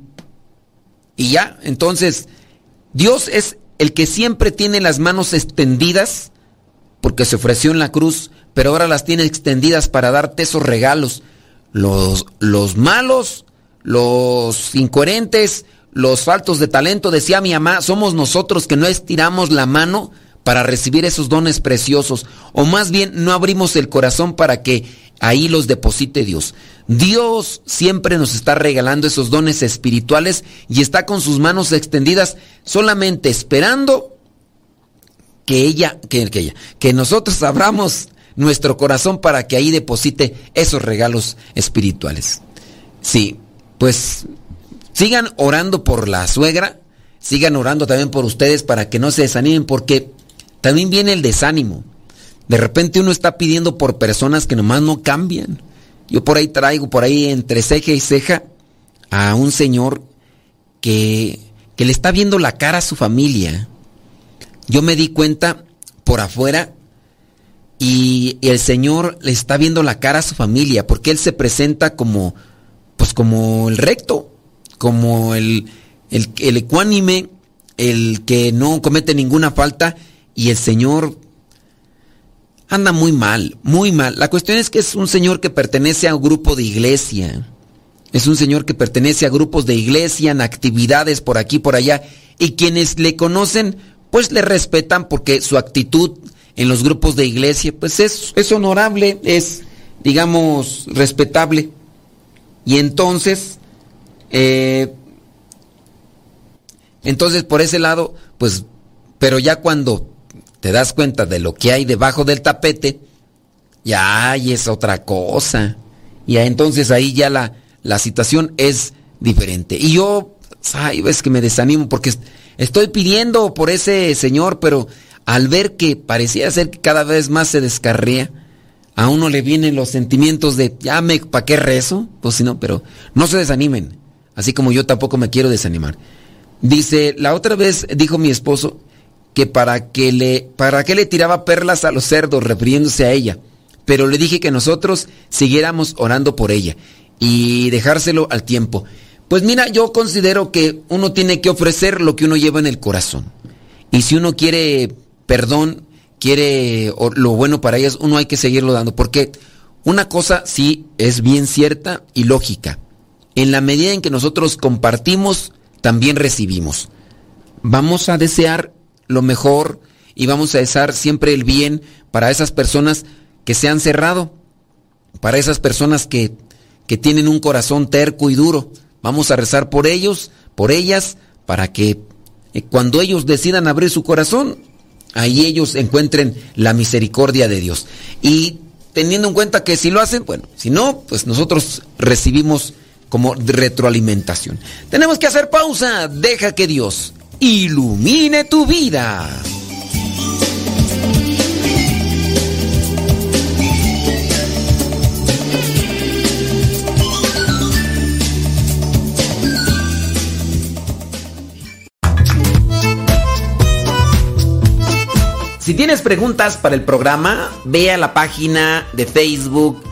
y ya, entonces, Dios es el que siempre tiene las manos extendidas, porque se ofreció en la cruz, pero ahora las tiene extendidas para darte esos regalos. Los, los malos, los incoherentes, los faltos de talento, decía mi mamá, somos nosotros que no estiramos la mano para recibir esos dones preciosos, o más bien no abrimos el corazón para que ahí los deposite Dios. Dios siempre nos está regalando esos dones espirituales y está con sus manos extendidas solamente esperando que ella, que, ella, que nosotros <laughs> abramos nuestro corazón para que ahí deposite esos regalos espirituales. Sí, pues sigan orando por la suegra, sigan orando también por ustedes para que no se desanimen porque también viene el desánimo. De repente uno está pidiendo por personas que nomás no cambian. Yo por ahí traigo, por ahí entre ceja y ceja, a un señor que, que le está viendo la cara a su familia. Yo me di cuenta por afuera y, el señor le está viendo la cara a su familia porque él se presenta como, pues como el recto, como el, el, el ecuánime, el que no comete ninguna falta y el Señor anda muy mal, muy mal. La cuestión es que es un Señor que pertenece a un grupo de iglesia. Es un Señor que pertenece a grupos de iglesia, en actividades por aquí, por allá. Y quienes le conocen, pues le respetan porque su actitud en los grupos de iglesia, pues es, es honorable, es, digamos, respetable. Y entonces, eh, entonces por ese lado, pues, pero ya cuando te das cuenta de lo que hay debajo del tapete, ya hay es otra cosa. Y entonces ahí ya la, la situación es diferente. Y yo, ay, ves que me desanimo porque estoy pidiendo por ese señor, pero al ver que parecía ser que cada vez más se descarría, a uno le vienen los sentimientos de, ya me, ¿para qué rezo? Pues si no, pero no se desanimen. Así como yo tampoco me quiero desanimar. Dice, la otra vez dijo mi esposo, que para que le para que le tiraba perlas a los cerdos refiriéndose a ella, pero le dije que nosotros siguiéramos orando por ella y dejárselo al tiempo. Pues mira, yo considero que uno tiene que ofrecer lo que uno lleva en el corazón. Y si uno quiere perdón, quiere lo bueno para ellas, uno hay que seguirlo dando, porque una cosa sí es bien cierta y lógica. En la medida en que nosotros compartimos, también recibimos. Vamos a desear lo mejor y vamos a desear siempre el bien para esas personas que se han cerrado, para esas personas que, que tienen un corazón terco y duro. Vamos a rezar por ellos, por ellas, para que eh, cuando ellos decidan abrir su corazón, ahí ellos encuentren la misericordia de Dios. Y teniendo en cuenta que si lo hacen, bueno, si no, pues nosotros recibimos como retroalimentación. Tenemos que hacer pausa, deja que Dios ilumine tu vida. Si tienes preguntas para el programa, ve a la página de Facebook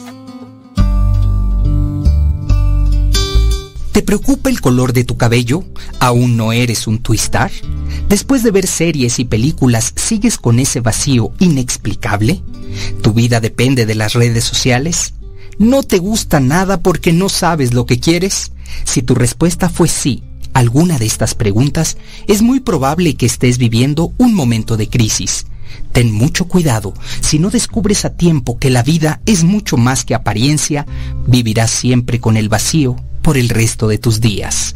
¿Te preocupa el color de tu cabello? ¿Aún no eres un twistar? Después de ver series y películas, ¿sigues con ese vacío inexplicable? ¿Tu vida depende de las redes sociales? ¿No te gusta nada porque no sabes lo que quieres? Si tu respuesta fue sí, alguna de estas preguntas, es muy probable que estés viviendo un momento de crisis. Ten mucho cuidado, si no descubres a tiempo que la vida es mucho más que apariencia, vivirás siempre con el vacío por el resto de tus días.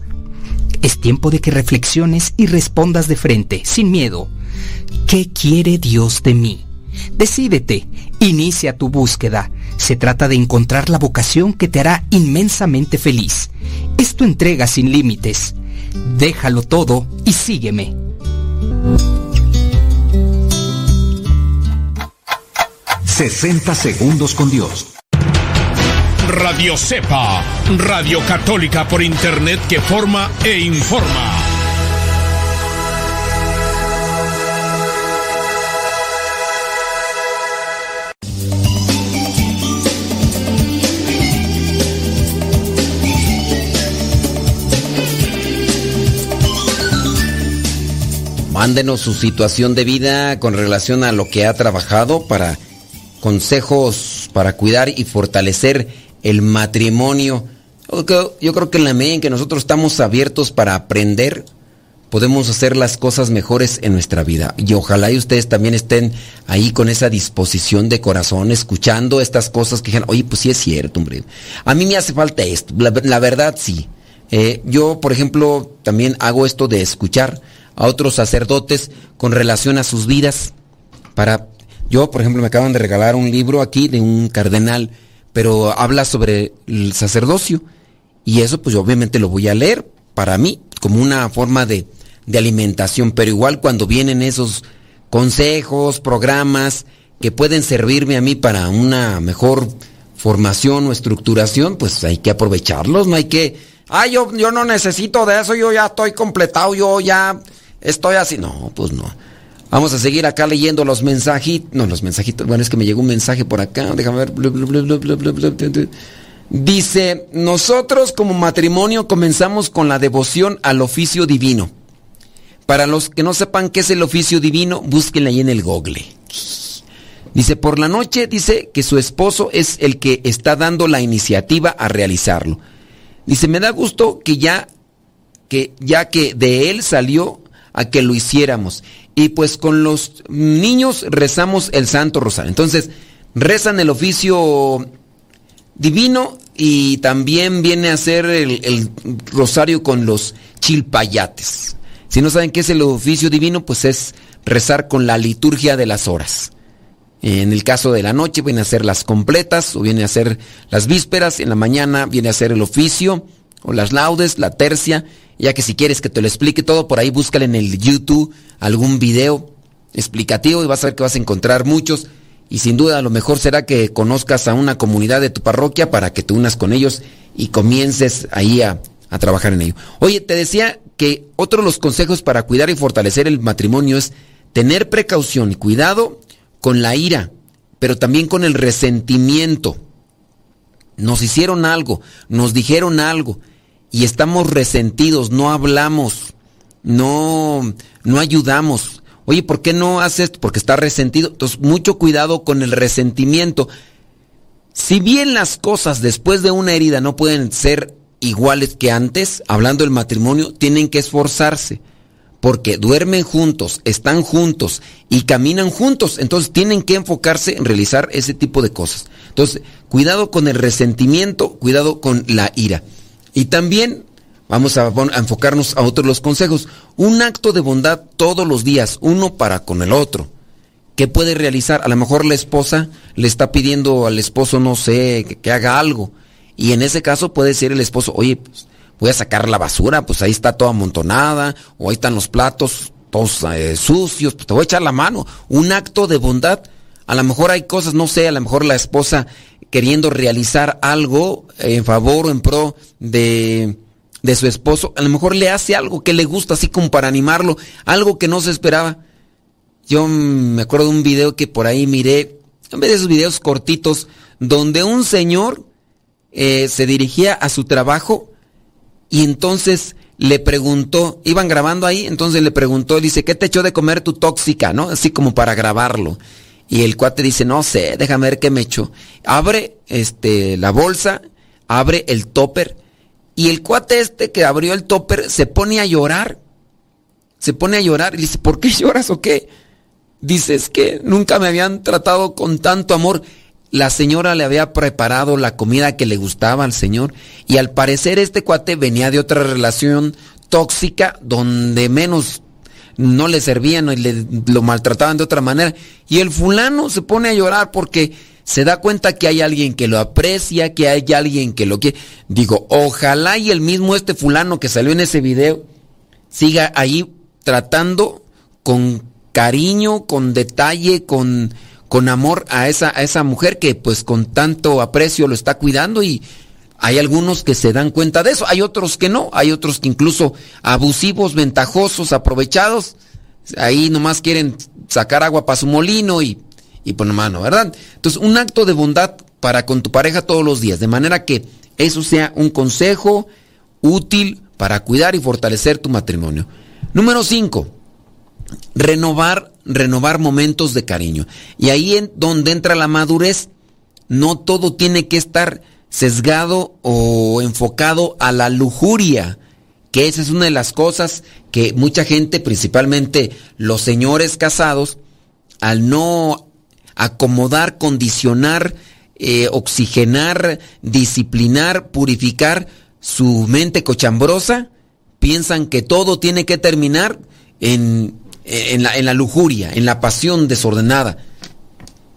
Es tiempo de que reflexiones y respondas de frente, sin miedo. ¿Qué quiere Dios de mí? Decídete, inicia tu búsqueda. Se trata de encontrar la vocación que te hará inmensamente feliz. Es tu entrega sin límites. Déjalo todo y sígueme. ...60 segundos con Dios. Radio Cepa, Radio Católica por Internet que forma e informa. Mándenos su situación de vida con relación a lo que ha trabajado para consejos para cuidar y fortalecer el matrimonio. Yo creo que en la medida en que nosotros estamos abiertos para aprender, podemos hacer las cosas mejores en nuestra vida. Y ojalá y ustedes también estén ahí con esa disposición de corazón, escuchando estas cosas que digan, oye, pues sí es cierto, hombre. A mí me hace falta esto, la, verdad sí. Eh, yo, por ejemplo, también hago esto de escuchar a otros sacerdotes con relación a sus vidas. Para, yo, por ejemplo, me acaban de regalar un libro aquí de un cardenal pero habla sobre el sacerdocio. Y eso pues obviamente lo voy a leer para mí como una forma de, de alimentación, pero igual cuando vienen esos consejos, programas que pueden servirme a mí para una mejor formación o estructuración, pues hay que aprovecharlos, no hay que, ay, yo, yo no necesito de eso, yo ya estoy completado, yo ya estoy así. No, pues no. Vamos a seguir acá leyendo los mensajitos. No, los mensajitos. Bueno, es que me llegó un mensaje por acá. Déjame ver. Dice, nosotros como matrimonio comenzamos con la devoción al oficio divino. Para los que no sepan qué es el oficio divino, búsquenla ahí en el google. Dice, por la noche dice que su esposo es el que está dando la iniciativa a realizarlo. Dice, me da gusto que ya que ya que de él salió a que lo hiciéramos. Y pues con los niños rezamos el Santo Rosario. Entonces, rezan el oficio divino y también viene a ser el, rosario con los chilpayates. Si no saben qué es el oficio divino, pues es rezar con la liturgia de las horas. En el caso de la noche viene a ser las completas o viene a ser las vísperas, en la mañana viene a ser el oficio o las laudes, la tercia ya que si quieres que te lo explique todo, por ahí búscale en el YouTube algún video explicativo y vas a ver que vas a encontrar muchos. Y sin duda lo mejor será que conozcas a una comunidad de tu parroquia para que te unas con ellos y comiences ahí a, a trabajar en ello. Oye, te decía que otro de los consejos para cuidar y fortalecer el matrimonio es tener precaución y cuidado con la ira, pero también con el resentimiento. Nos hicieron algo, nos dijeron algo y estamos resentidos, no hablamos, no, no ayudamos. Oye, ¿por qué no haces? Porque está resentido. Entonces, mucho cuidado con el resentimiento. Si bien las cosas después de una herida no pueden ser iguales que antes, hablando del matrimonio, tienen que esforzarse. Porque duermen juntos, están juntos y caminan juntos. Entonces tienen que enfocarse en realizar ese tipo de cosas. Entonces, cuidado con el resentimiento, cuidado con la ira. Y también vamos a, enfocarnos a otros los consejos. Un acto de bondad todos los días, uno para con el otro. ¿Qué puede realizar? A lo mejor la esposa le está pidiendo al esposo, no sé, que, que haga algo. Y en ese caso puede decir el esposo, oye, pues, voy a sacar la basura, pues ahí está toda amontonada, o ahí están los platos todos eh, sucios, pues te voy a echar la mano. Un acto de bondad. A lo mejor hay cosas, no sé, a lo mejor la esposa queriendo realizar algo en favor o en pro de, de su esposo, a lo mejor le hace algo que le gusta, así como para animarlo, algo que no se esperaba. Yo me acuerdo de un video que por ahí miré, en vez de esos videos cortitos, donde un señor eh, se dirigía a su trabajo y entonces le preguntó, iban grabando ahí, entonces le preguntó, dice, ¿qué te echó de comer tu tóxica? ¿No? Así como para grabarlo. Y el cuate dice, no sé, déjame ver qué me echó. Abre este, la bolsa, abre el topper, y el cuate este que abrió el topper se pone a llorar. Se pone a llorar y dice, ¿por qué <laughs> lloras o qué? Dice, es que nunca me habían tratado con tanto amor. La señora le había preparado la comida que le gustaba al señor y al parecer este cuate venía de otra relación tóxica donde menos no le servían y le, lo maltrataban de otra manera. Y el fulano se pone a llorar porque se da cuenta que hay alguien que lo aprecia, que hay alguien que lo quiere. Digo, ojalá y el mismo este fulano que salió en ese video siga ahí tratando con cariño, con detalle, con, con amor a esa, a esa mujer que pues con tanto aprecio lo está cuidando y hay algunos que se dan cuenta de eso, hay otros que no, hay otros que incluso abusivos, ventajosos, aprovechados, ahí nomás quieren sacar agua para su molino y, y pues nomás no, ¿verdad? Entonces un acto de bondad para con tu pareja todos los días, de manera que eso sea un consejo útil para cuidar y fortalecer tu matrimonio. Número 5 renovar, renovar momentos de cariño. Y ahí en donde entra la madurez, no todo tiene que estar sesgado o enfocado a la lujuria, que esa es una de las cosas que mucha gente, principalmente los señores casados, al no acomodar, condicionar, eh, oxigenar, disciplinar, purificar su mente cochambrosa, piensan que todo tiene que terminar en en la, en la lujuria, en la pasión desordenada.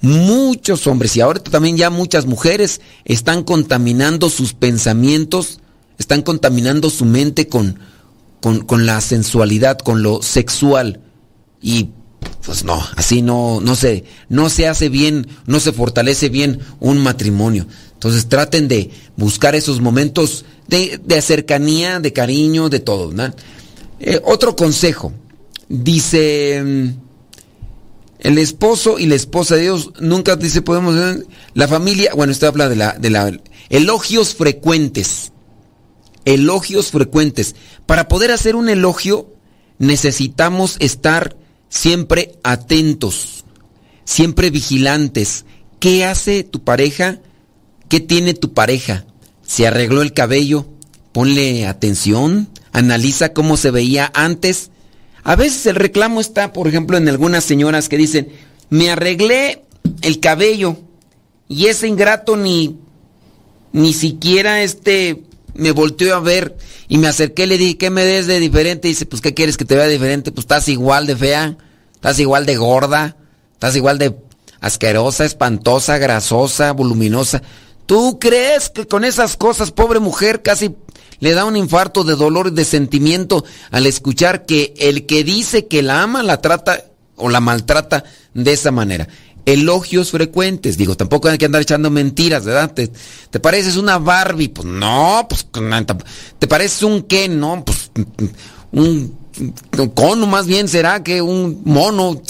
Muchos hombres y ahora también ya muchas mujeres están contaminando sus pensamientos, están contaminando su mente con, con, con la sensualidad, con lo sexual. Y pues no, así no, no se, no se hace bien, no se fortalece bien un matrimonio. Entonces traten de buscar esos momentos de, de cercanía, de cariño, de todo. Eh, otro consejo, Dice mm, el esposo y la esposa de Dios nunca dice podemos la familia, bueno, esto habla de la de la elogios frecuentes. Elogios frecuentes. Para poder hacer un elogio necesitamos estar siempre atentos, siempre vigilantes. ¿Qué hace tu pareja? ¿Qué tiene tu pareja? ¿Se arregló el cabello? Ponle atención, analiza cómo se veía antes a veces el reclamo está, por ejemplo, en algunas señoras que dicen, me arreglé el cabello y ese ingrato ni, ni siquiera este me volteó a ver y me acerqué le dije, ¿qué me des de diferente? Y dice, pues, ¿qué quieres que te vea diferente? Pues estás igual de fea, estás igual de gorda, estás igual de asquerosa, espantosa, grasosa, voluminosa. ¿Tú crees que con esas cosas, pobre mujer, casi le da un infarto de dolor y de sentimiento al escuchar que el que dice que la ama la trata o la maltrata de esa manera. Elogios frecuentes, digo, tampoco hay que andar echando mentiras, ¿verdad? ¿Te, pareces una Barbie? Pues no, pues te pareces un Ken, ¿no? Pues un cono más bien será que un mono.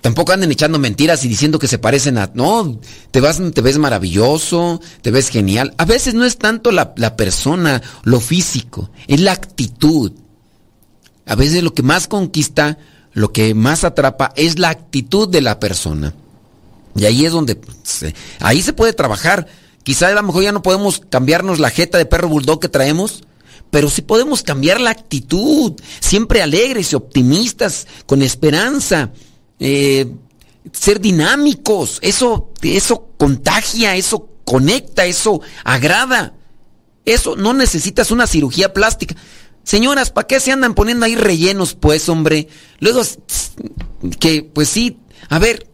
Tampoco anden echando mentiras y diciendo que se parecen a... No, te, vas, te ves maravilloso, te ves genial. A veces no es tanto la, la persona, lo físico, es la actitud. A veces lo que más conquista, lo que más atrapa es la actitud de la persona. Y ahí es donde... Pues, ahí se puede trabajar. Quizá a lo mejor ya no podemos cambiarnos la jeta de perro bulldog que traemos, pero sí podemos cambiar la actitud. Siempre alegres y optimistas, con esperanza eh, ser dinámicos. Eso, eso contagia, eso conecta, eso agrada. Eso no necesitas una cirugía plástica. Señoras, ¿para qué se andan poniendo ahí rellenos, pues, hombre? Luego, que, pues sí, a ver,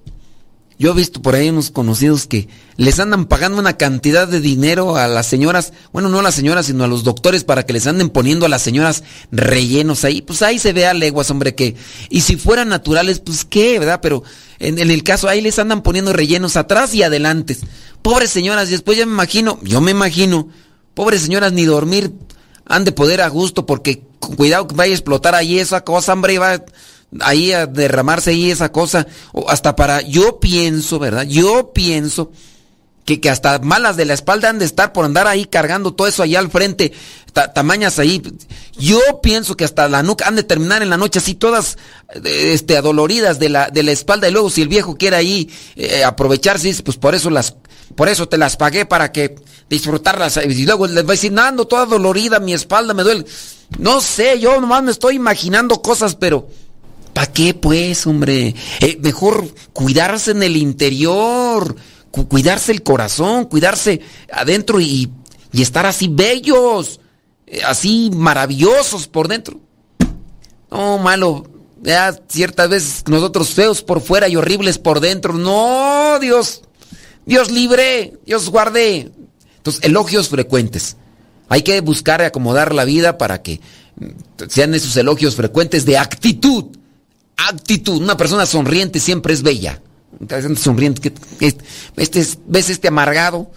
Yo he visto por ahí unos conocidos que les andan pagando una cantidad de dinero a las señoras, bueno, no a las señoras, sino a los doctores para que les anden poniendo a las señoras rellenos ahí. Pues ahí se ve a leguas, hombre, que... Y si fueran naturales, pues qué, ¿verdad? Pero en, el caso ahí les andan poniendo rellenos atrás y adelante. Pobres señoras, y después ya me imagino, yo me imagino, pobres señoras ni dormir han de poder a gusto porque cuidado que vaya a explotar ahí esa cosa, hombre, va ahí a derramarse ahí esa cosa, hasta para, yo pienso, ¿verdad? Yo pienso que, que hasta malas de la espalda han de estar por andar ahí cargando todo eso allá al frente, tamañas ahí. Yo pienso que hasta la nuca han de terminar en la noche así todas este, adoloridas de la, de la espalda y luego si el viejo quiere ahí eh, aprovecharse, pues por eso las, por eso te las pagué para que disfrutarlas. Y luego les va a decir, nando toda dolorida, mi espalda me duele. No sé, yo nomás me estoy imaginando cosas, pero... ¿Para qué pues, hombre? Eh, mejor cuidarse en el interior, cu cuidarse el corazón, cuidarse adentro y, y estar así bellos, eh, así maravillosos por dentro. No, malo. Ya ciertas veces nosotros feos por fuera y horribles por dentro. No, Dios. Dios libre, Dios guarde. Entonces, elogios frecuentes. Hay que buscar acomodar la vida para que sean esos elogios frecuentes de actitud actitud. Una persona sonriente siempre es bella. Sonriente. Este, ¿Ves este amargado?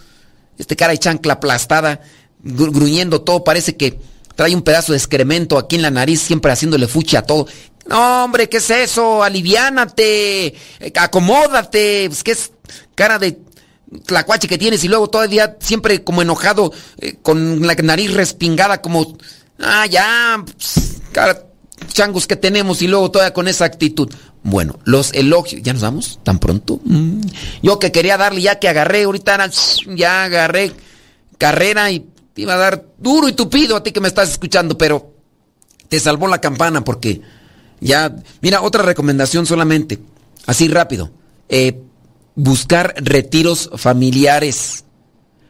Este cara de chancla aplastada, gruñendo todo. Parece que trae un pedazo de excremento aquí en la nariz, siempre haciéndole fuchi a todo. No, hombre, ¿qué es eso? Aliviánate, eh, acomódate. Pues, ¿Qué es cara de tlacuache que tienes? Y luego todavía siempre como enojado, eh, con la nariz respingada, como. Ah, ya. Pues, cara changos que tenemos y luego todavía con esa actitud. Bueno, los elogios, ¿ya nos vamos tan pronto? Mm. Yo que quería darle, ya que agarré, ahorita <sniffs> ya agarré carrera y te iba a dar duro y tupido a ti que me estás escuchando, pero te salvó la campana porque ya, mira, otra recomendación solamente, así rápido, eh, buscar retiros familiares,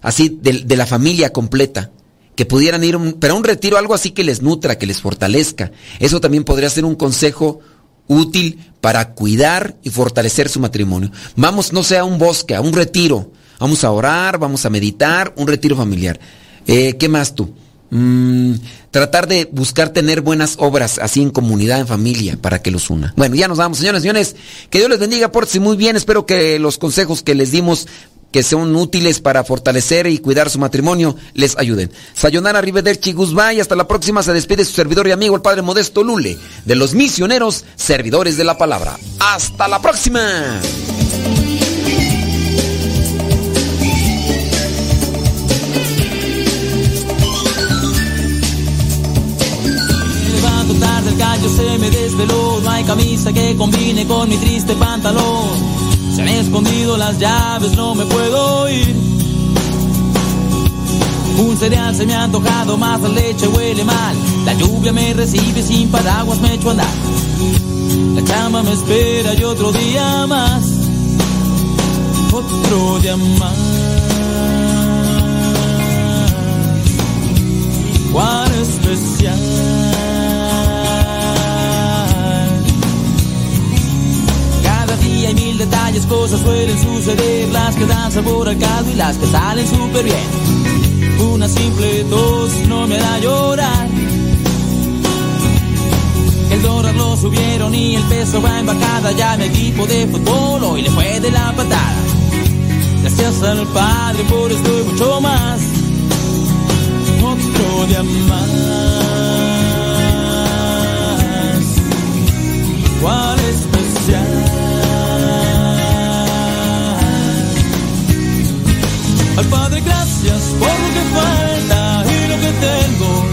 así de la familia completa que pudieran ir, pero a un retiro, algo así que les nutra, que les fortalezca. Eso también podría ser un consejo útil para cuidar y fortalecer su matrimonio. Vamos, no sea a un bosque, a un retiro. Vamos a orar, vamos a meditar, un retiro familiar. Eh, ¿Qué más tú? Mm, tratar de buscar tener buenas obras así en comunidad, en familia, para que los una. Bueno, ya nos vamos, señores, señores. Que Dios les bendiga, si muy bien. Espero que los consejos que les dimos que son útiles para fortalecer y cuidar su matrimonio les ayuden. Sayonara Rivederchi Guzmán y hasta la próxima se despide su servidor y amigo el Padre Modesto Lule de los misioneros servidores de la palabra. Hasta la próxima. Se han escondido las llaves, no me puedo ir. Un cereal se me ha antojado, más la leche huele mal. La lluvia me recibe sin paraguas, me echo a andar. La cama me espera y otro día más. Otro día más. Cuán especial. Detalles, cosas suelen suceder, las que dan sabor al caldo y las que salen súper bien. Una simple tos no me hará llorar. El dólar lo subieron y el peso va embajada, ya mi equipo de fútbol hoy le fue de la patada. Gracias al Padre por esto y mucho más. Otro día más. ¿Cuál especial? Al Padre gracias por lo que falta y lo que tengo.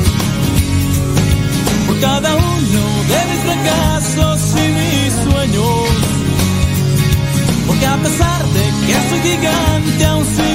Por cada uno de mis fracasos y mis sueños. Porque a pesar de que soy gigante, aún sigo